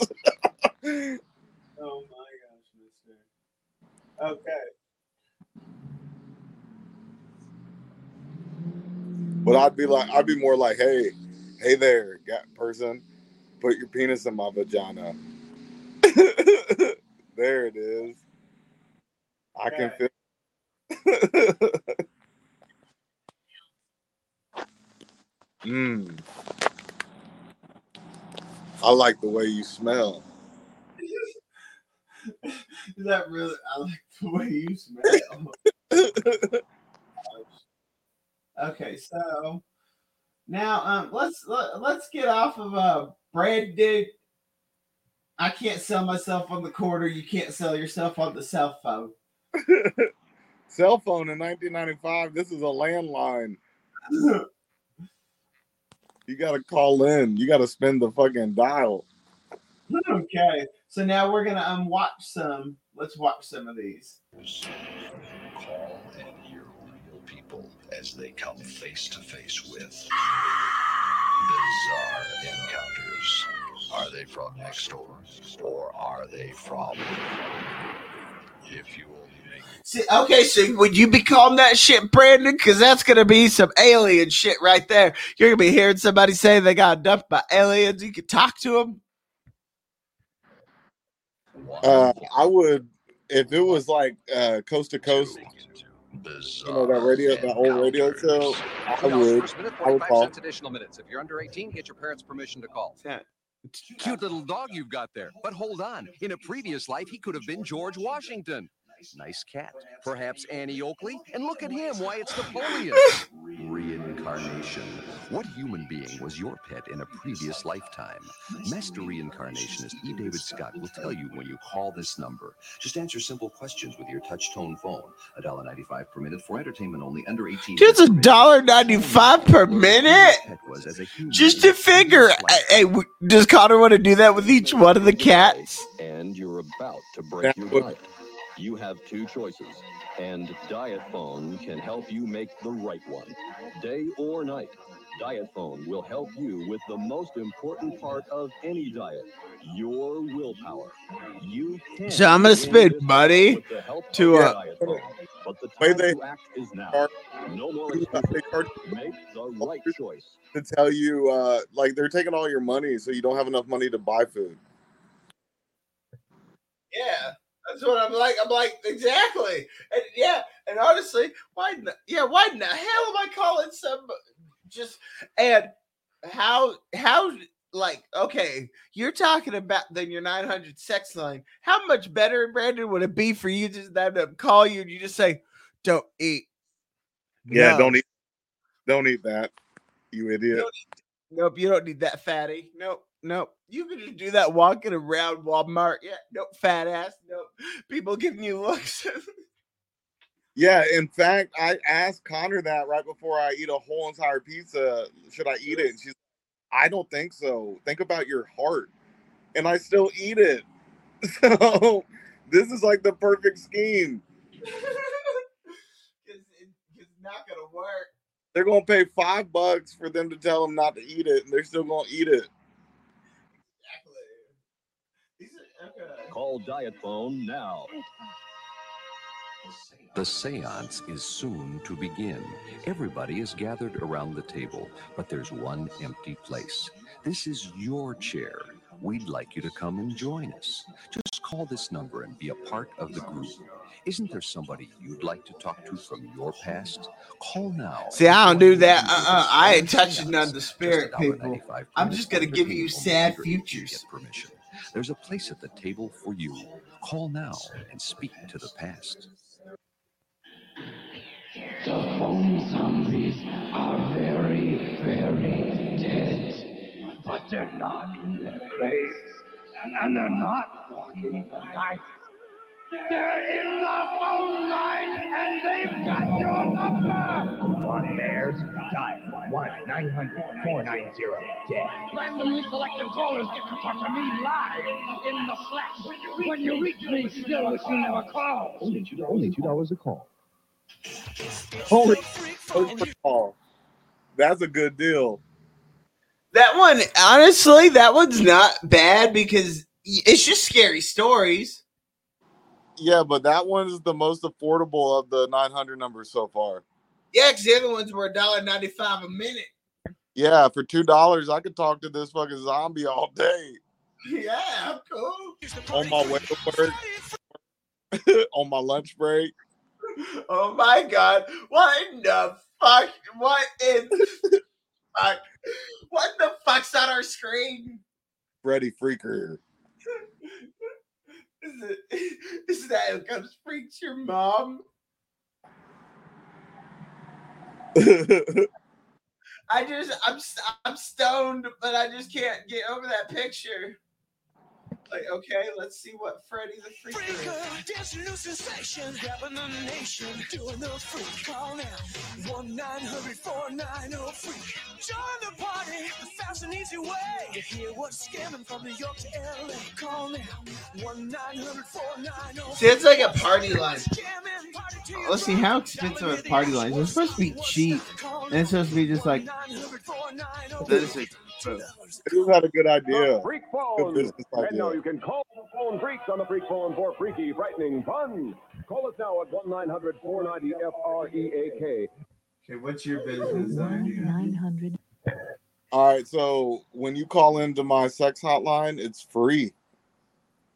Oh my gosh, mister. Okay. but I'd be like, I'd be more like, hey, hey there, got person, put your penis in my vagina. there it is. I can feel. mm. I like the way you smell. Is that really? I like the way you smell. okay, so now um, let's let, let's get off of a uh Brandon. I can't sell myself on the quarter. You can't sell yourself on the cell phone. Cell phone in 1995. This is a landline. You got to call in. You got to spend the fucking dial. Okay, so now we're gonna um watch some. Let's watch some of these. Call and hear real people as they come face to face with bizarre encounters. Are they from next door? Or are they from. If you only make See, okay, so would you be calling that shit Brandon? Because that's gonna be some alien shit right there. You're gonna be hearing somebody say they got dumped by aliens. You can talk to them. Uh, I would if it was like uh, coast to coast. You know that radio, that old radio show. I would, First I would call. cents additional minutes. If you're under 18, get your parents' permission to call. Yeah. Cute little dog you've got there. But hold on. In a previous life, he could have been George Washington. Nice cat. Perhaps Annie Oakley. And look at him. Why, it's Napoleon. Reincarnation. What human being was your pet in a previous lifetime? Master reincarnationist E. David Scott will tell you when you call this number. Just answer simple questions with your touch tone phone. $1.95 per minute for entertainment only under 18. Just a dollar ninety-five per minute. Pet was as a human Just to figure. Hey, does Connor want to do that with each one of the cats? and you're about to break your would- diet. You have two choices, and Diet Phone can help you make the right one. Day or night, Diet Phone will help you with the most important part of any diet your willpower. You can So I'm gonna spit, buddy, this money with the help to, of uh, But the Way time they to act is now. are- No more they excuses. Make the right choice. to tell you uh, like they're taking all your money, so you don't have enough money to buy food. Yeah, that's what I'm like. I'm like exactly, and yeah, and honestly, why? In the, yeah, why in the hell am I calling some just and how how like okay? You're talking about then your 900 sex line. How much better, Brandon, would it be for you just them to call you and you just say, "Don't eat." Yeah, No. don't eat, don't eat that, you idiot. Nope, you don't need that fatty. Nope, nope. You can just do that walking around Walmart. Yeah, nope, fat ass. Nope. People giving you looks. Yeah, in fact, I asked Connor that right before I eat a whole entire pizza. Should I eat it? And she's, I don't think so. Think about your heart, and I still eat it. So this is like the perfect scheme. it's, it's not gonna work. They're gonna pay five bucks for them to tell them not to eat it, and they're still gonna eat it. Exactly. These are, okay. Call Diet Phone now. The seance is soon to begin. Everybody is gathered around the table, but there's one empty place. This is your chair. We'd like you to come and join us. Just call this number and be a part of the group. Isn't there somebody you'd like to talk to from your past? Call now. See, I don't do that. Uh-uh. I ain't touching none of the spirit people. I'm just gonna give you sad only if you futures. permission. There's a place at the table for you. Call now and speak to the past. Phone zombies are very, very dead. But they're not in their graves. And, and they're not walking the night. They're in the phone line and they've got your number. On Bears, dial 1 900 490 dead. Randomly selected callers get to talk to me live in the flesh. When you reach me, still you never. Only 2, only $2 a call. Holy oh, that's a good deal. That one, honestly, that one's not bad because it's just scary stories. Yeah, but that one is the most affordable of the 900 numbers so far. Yeah, because the other ones were $1.95 a minute. Yeah, for two dollars, I could talk to this fucking zombie all day Yeah, I'm cool. on my way to work, on my lunch break. Oh my god. What in the fuck? What in fuck? What the fuck's on our screen? Freddy Freaker. Is, it, is that who comes freaks your mom? I just I'm I'm stoned, but I just can't get over that picture. Like, okay, let's see what Freddy the Freaker is. Uh, dancing new sensation, grabbing the nation, doing the freak. Call now, one nine hundred four nine oh zero freak. Join the party, the fast and easy way. To hear what's scamming from New York to LA. Call now, one nine hundred four nine oh zero. See, it's like a party line. Let's see how expensive are party lines. It's supposed to be cheap, and it's supposed to be just like. Oh this is They just had a good idea. Freak Good phone. business And now you can call the phone freaks on the freak phone for freaky, frightening fun. Call us now at 1 900 490 F R E A K. Okay, what's your business idea? Nine hundred. All right, so when you call into my sex hotline, it's free.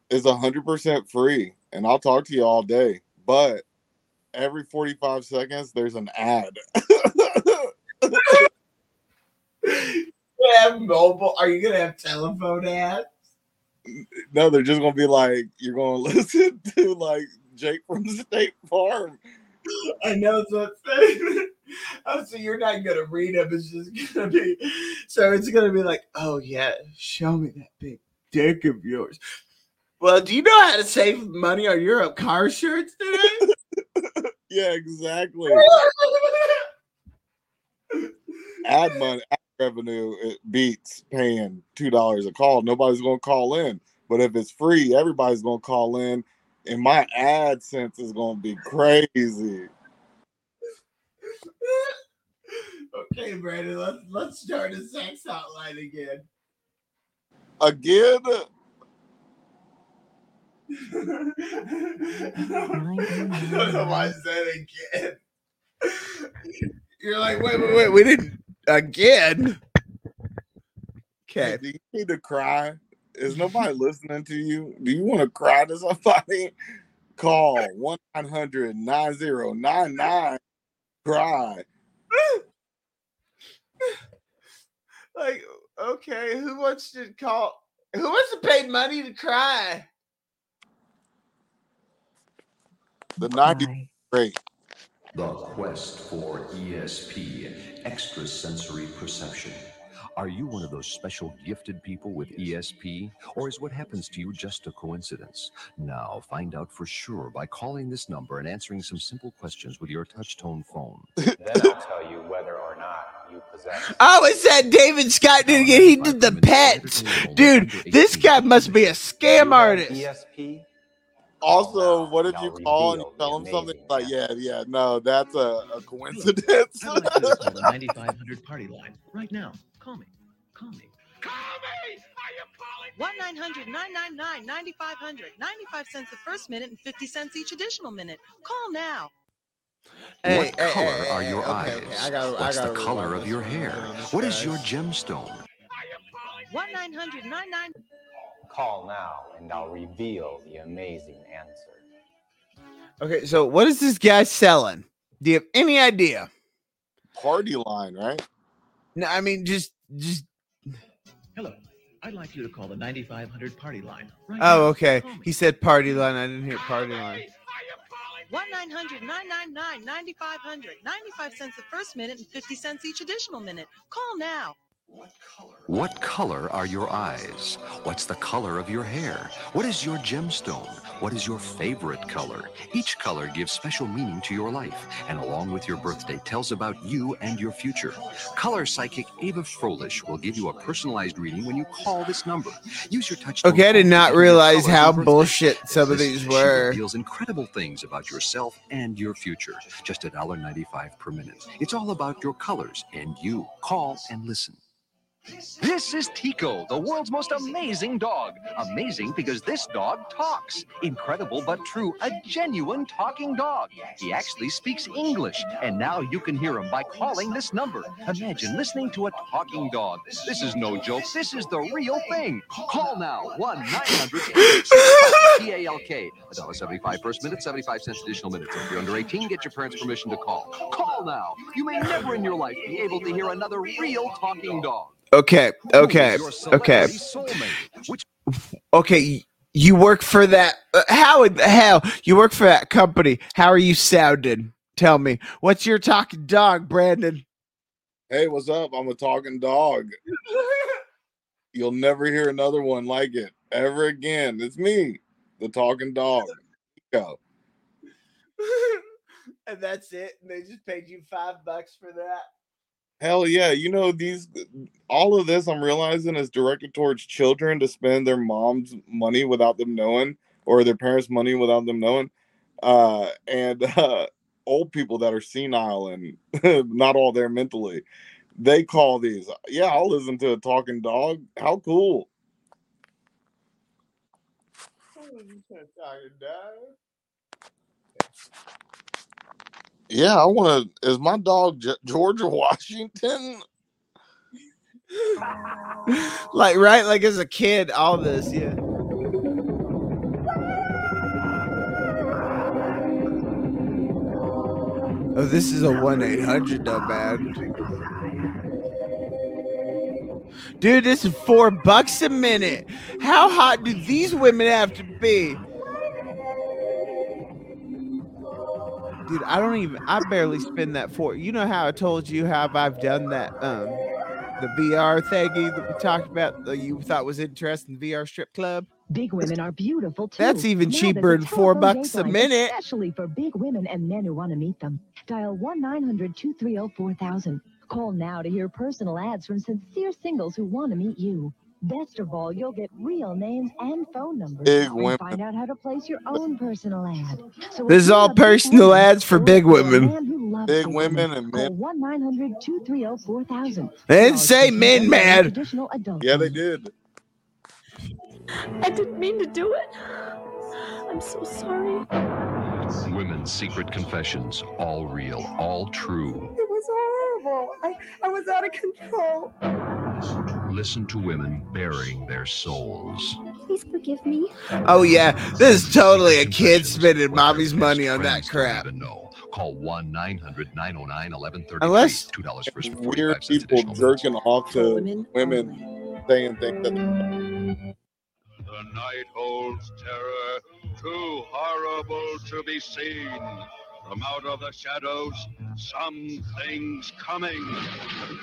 It's hundred percent free, and I'll talk to you all day. But every forty-five seconds, there's an ad. You have mobile. Are you gonna have telephone ads? no, they're just gonna be like you're gonna listen to like Jake from State Farm. I know it's what saying. Oh, so you're not gonna read them. It's just gonna be. So it's gonna be like, oh yeah, show me that big dick of yours. Well, do you know how to save money on your car shirts today? Yeah, exactly. ad money, revenue, it beats paying two dollars a call. Nobody's gonna call in, but if it's free, everybody's gonna call in, and my AdSense is gonna be crazy. okay, Brandon, let's let's start a sex hotline again. Again, I don't know why I said again. You're like, wait, wait, wait, we didn't again. Okay. do you need to cry? Is nobody listening to you? Do you want to cry to somebody? Call 1 900 9099 cry. Like, okay, who wants to call? Who wants to pay money to cry? The 90 great. The quest for ESP, extrasensory perception. Are you one of those special gifted people with ESP? Or is what happens to you just a coincidence? Now, find out for sure by calling this number and answering some simple questions with your touch-tone phone. Then I'll tell you whether or not you possess. Oh, it's that David Scott did again. He did the pets. Dude, this guy must be a scam artist. ESP. Also, what if you call and you tell them something like, yeah, yeah, no, that's a, a coincidence? I would like you call the 9500 party line right now. Call me. Call me. Call me. Are One 999 9500 95 cents the first minute and 50 cents each additional minute. Call now. Hey, what hey, color hey, are your okay, eyes? okay, I gotta- I gotta the color of your hair? What is your gemstone? 1 900 99 Call now, and I'll reveal the amazing answer. Okay, so what is this guy selling? Do you have any idea? Party line, right? No, I mean just just Hello. I'd like you to call the 9500 party line right Oh, now. okay. He said party line. I didn't hear party line. 1 900 999 9500 95 cents the first minute and 50 cents each additional minute. Call now. What color are your eyes? What's the color of your hair? What is your gemstone? What is your favorite color? Each color gives special meaning to your life, and along with your birthday, tells about you and your future. Color psychic Ava Froelich will give you a personalized reading when you call this number. Use your touch. Okay, I did not realize how bullshit some of these She were. reveals incredible things about yourself and your future. Just $1.95 per minute. It's all about your colors and you. Call and listen. This is Tico, the world's most amazing dog. Amazing because this dog talks. Incredible but true, a genuine talking dog. He actually speaks English, and now you can hear him by calling this number. Imagine listening to a talking dog. This is no joke. This is the real thing. Call now 1 900 T-A-L-K. $1.75 first minute, 75 cents additional minutes. If you're under 18, get your parents' permission to call. Call now. You may never in your life be able to hear another real talking dog. Okay, okay, okay. Okay, you work for that. uh, How in the hell you work for that company? How are you sounding? Tell me, what's your talking dog, Brandon? Hey, what's up? I'm a talking dog. You'll never hear another one like it. ever again. It's me, the talking dog. Go. and that's it. And they just paid you five bucks for that. Hell yeah. You know, these all of this I'm realizing is directed towards children to spend their mom's money without them knowing, or their parents' money without them knowing. Uh and uh old people that are senile and not all there mentally. They call these. Yeah, I'll listen to a talking dog. How cool. Yeah, I want to. Is my dog Ge- George Washington? like right, like as a kid, all this, yeah. Oh, this is a one eight hundred man. Dude, this is four bucks a minute. How hot do these women have to be? Dude, I don't even. I barely spend that for. You know how I told you how I've done that. Um, the VR thingy that we talked about that you thought was interesting, the VR strip club. Big women are beautiful too. That's even Now cheaper than four bucks a minute. Especially for big women and men who want to meet them. Dial 1 900 230 4000. Call now to hear personal ads from sincere singles who want to meet you. Best of all, you'll get real names and phone numbers. Big and women. Find out how to place your own personal ad. So This is all personal ads for big women. man who loves Big women and men. 1 900 230 4000. They didn't say men, man. Additional adult Yeah, they did. I didn't mean to do it. I'm so sorry. Women's secret confessions, all real, all true. It was horrible. I, I was out of control. Listen to women burying their souls. Please forgive me. Oh yeah, this is totally a kid spending mommy's money on that crap. Call 1 900 909 1133. Unless- $2 for Weird people jerking off to women saying things that The night holds terror, too horrible to be seen. From out of the shadows, something's coming.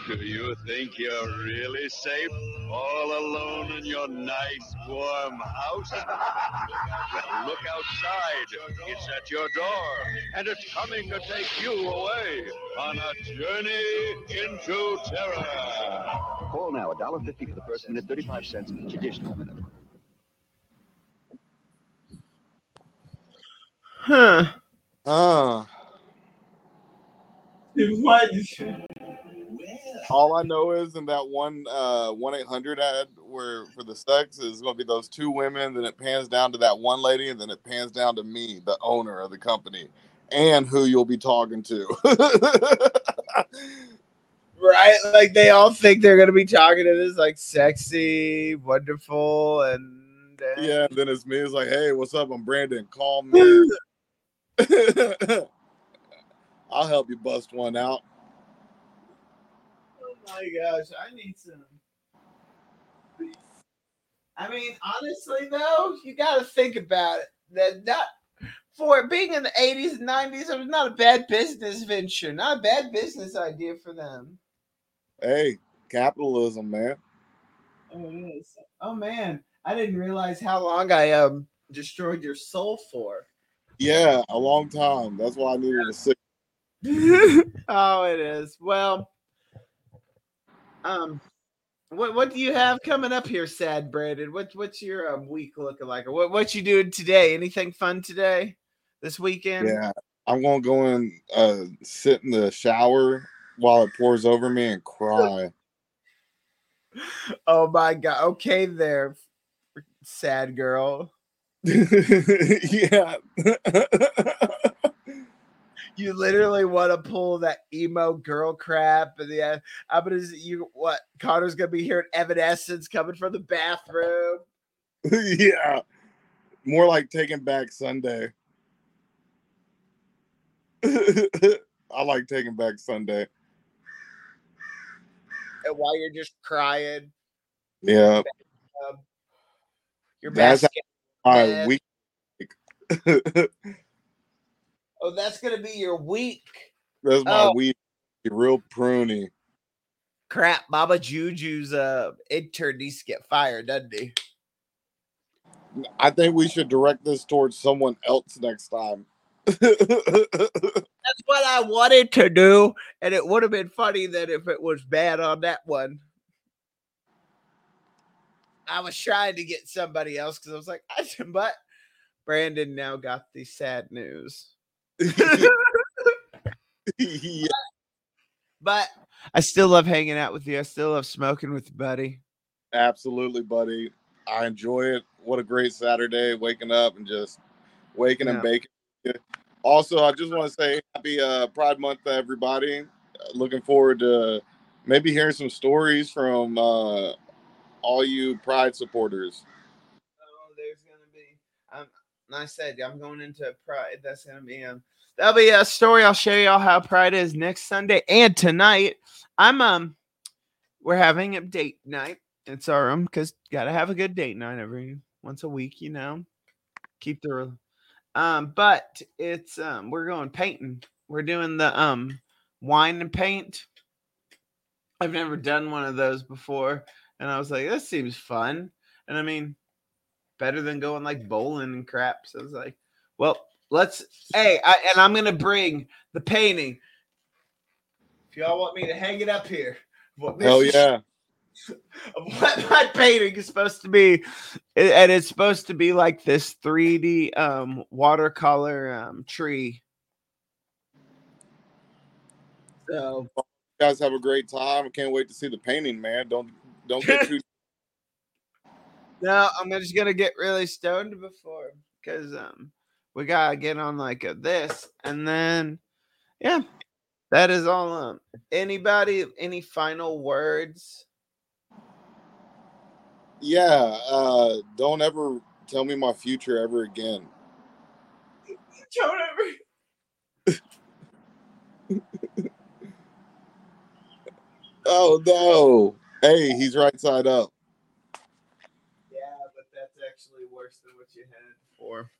Do you think you're really safe all alone in your nice warm house? Well, look outside. It's at your door, and it's coming to take you away on a journey into terror. Call now, $1.50 for the first minute, 35 cents each additional minute. Huh. Uh, What? all I know is in that one uh one eight hundred ad where for the sex is gonna be those two women, then it pans down to that one lady, and then it pans down to me, the owner of the company, and who you'll be talking to. Right? Like they all think they're gonna be talking to this like sexy, wonderful, and uh, yeah, and then it's me. It's like, hey, what's up? I'm Brandon. Call me. I'll help you bust one out. Oh my gosh, I need some. I mean, honestly though, you got to think about it. That not for it being in the eighties and nineties, it was not a bad business venture, not a bad business idea for them. Hey, capitalism, man. Oh, it is. Oh man, I didn't realize how long I um destroyed your soul for. Yeah, a long time. That's why I needed a sick. oh, it is. Well, um, what what do you have coming up here, sad Brandon? What what's your um, week looking like, what what you doing today? Anything fun today, this weekend? Yeah, I'm gonna go and uh, sit in the shower while it pours over me and cry. Oh my god. Okay, there, sad girl. yeah. You literally want to pull that emo girl crap, and yeah, I'm gonna you what? Connor's gonna be here at Evanescence coming from the bathroom. yeah. More like taking back Sunday. I like taking back Sunday. and while you're just crying. Yeah. Your That's how my bed. week. Oh, that's gonna be your week. That's my Oh. week. Real pruny. Crap, Baba Juju's uh intern needs to get fired, doesn't he? I think we should direct this towards someone else next time. That's what I wanted to do, and it would have been funny that if it was bad on that one. I was trying to get somebody else because I was like, I but Brandon now got the sad news. yeah. But I still love hanging out with you. I still love smoking with you, buddy. Absolutely, buddy. I enjoy it. What a great Saturday, waking up and just waking and baking. Also, I just want to say happy uh, Pride Month to everybody. Uh, looking forward to maybe hearing some stories from uh, all you Pride supporters. Oh, there's gonna be. Um, and I said I'm going into Pride. That's gonna be um. That'll be a story. I'll show y'all how Pride is next Sunday and tonight. I'm um, we're having a date night. It's our um, cause gotta have a good date night every once a week. You know, keep the. Um, but it's um, we're going painting. We're doing the um, wine and paint. I've never done one of those before, and I was like, this seems fun. And I mean, better than going like bowling and crap. So I was like, well, let's. Hey, I, and I'm gonna bring the painting. If y'all want me to hang it up here, what Hell yeah. what my painting is supposed to be, and it's supposed to be like this 3D um watercolor um tree. So You guys have a great time. I can't wait to see the painting, man. Don't don't get too No, I'm just gonna get really stoned before because um we gotta get on like a this and then yeah, that is all. Um, anybody, any final words? Yeah, uh, don't ever tell me my future ever again. Don't ever. Oh no. Hey, he's right side up. Yeah, but that's actually worse than what you had before.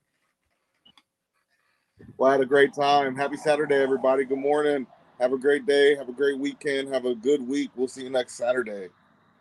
Well, I had a great time. Happy Saturday, everybody. Good morning. Have a great day. Have a great weekend. Have a good week. We'll see you next Saturday.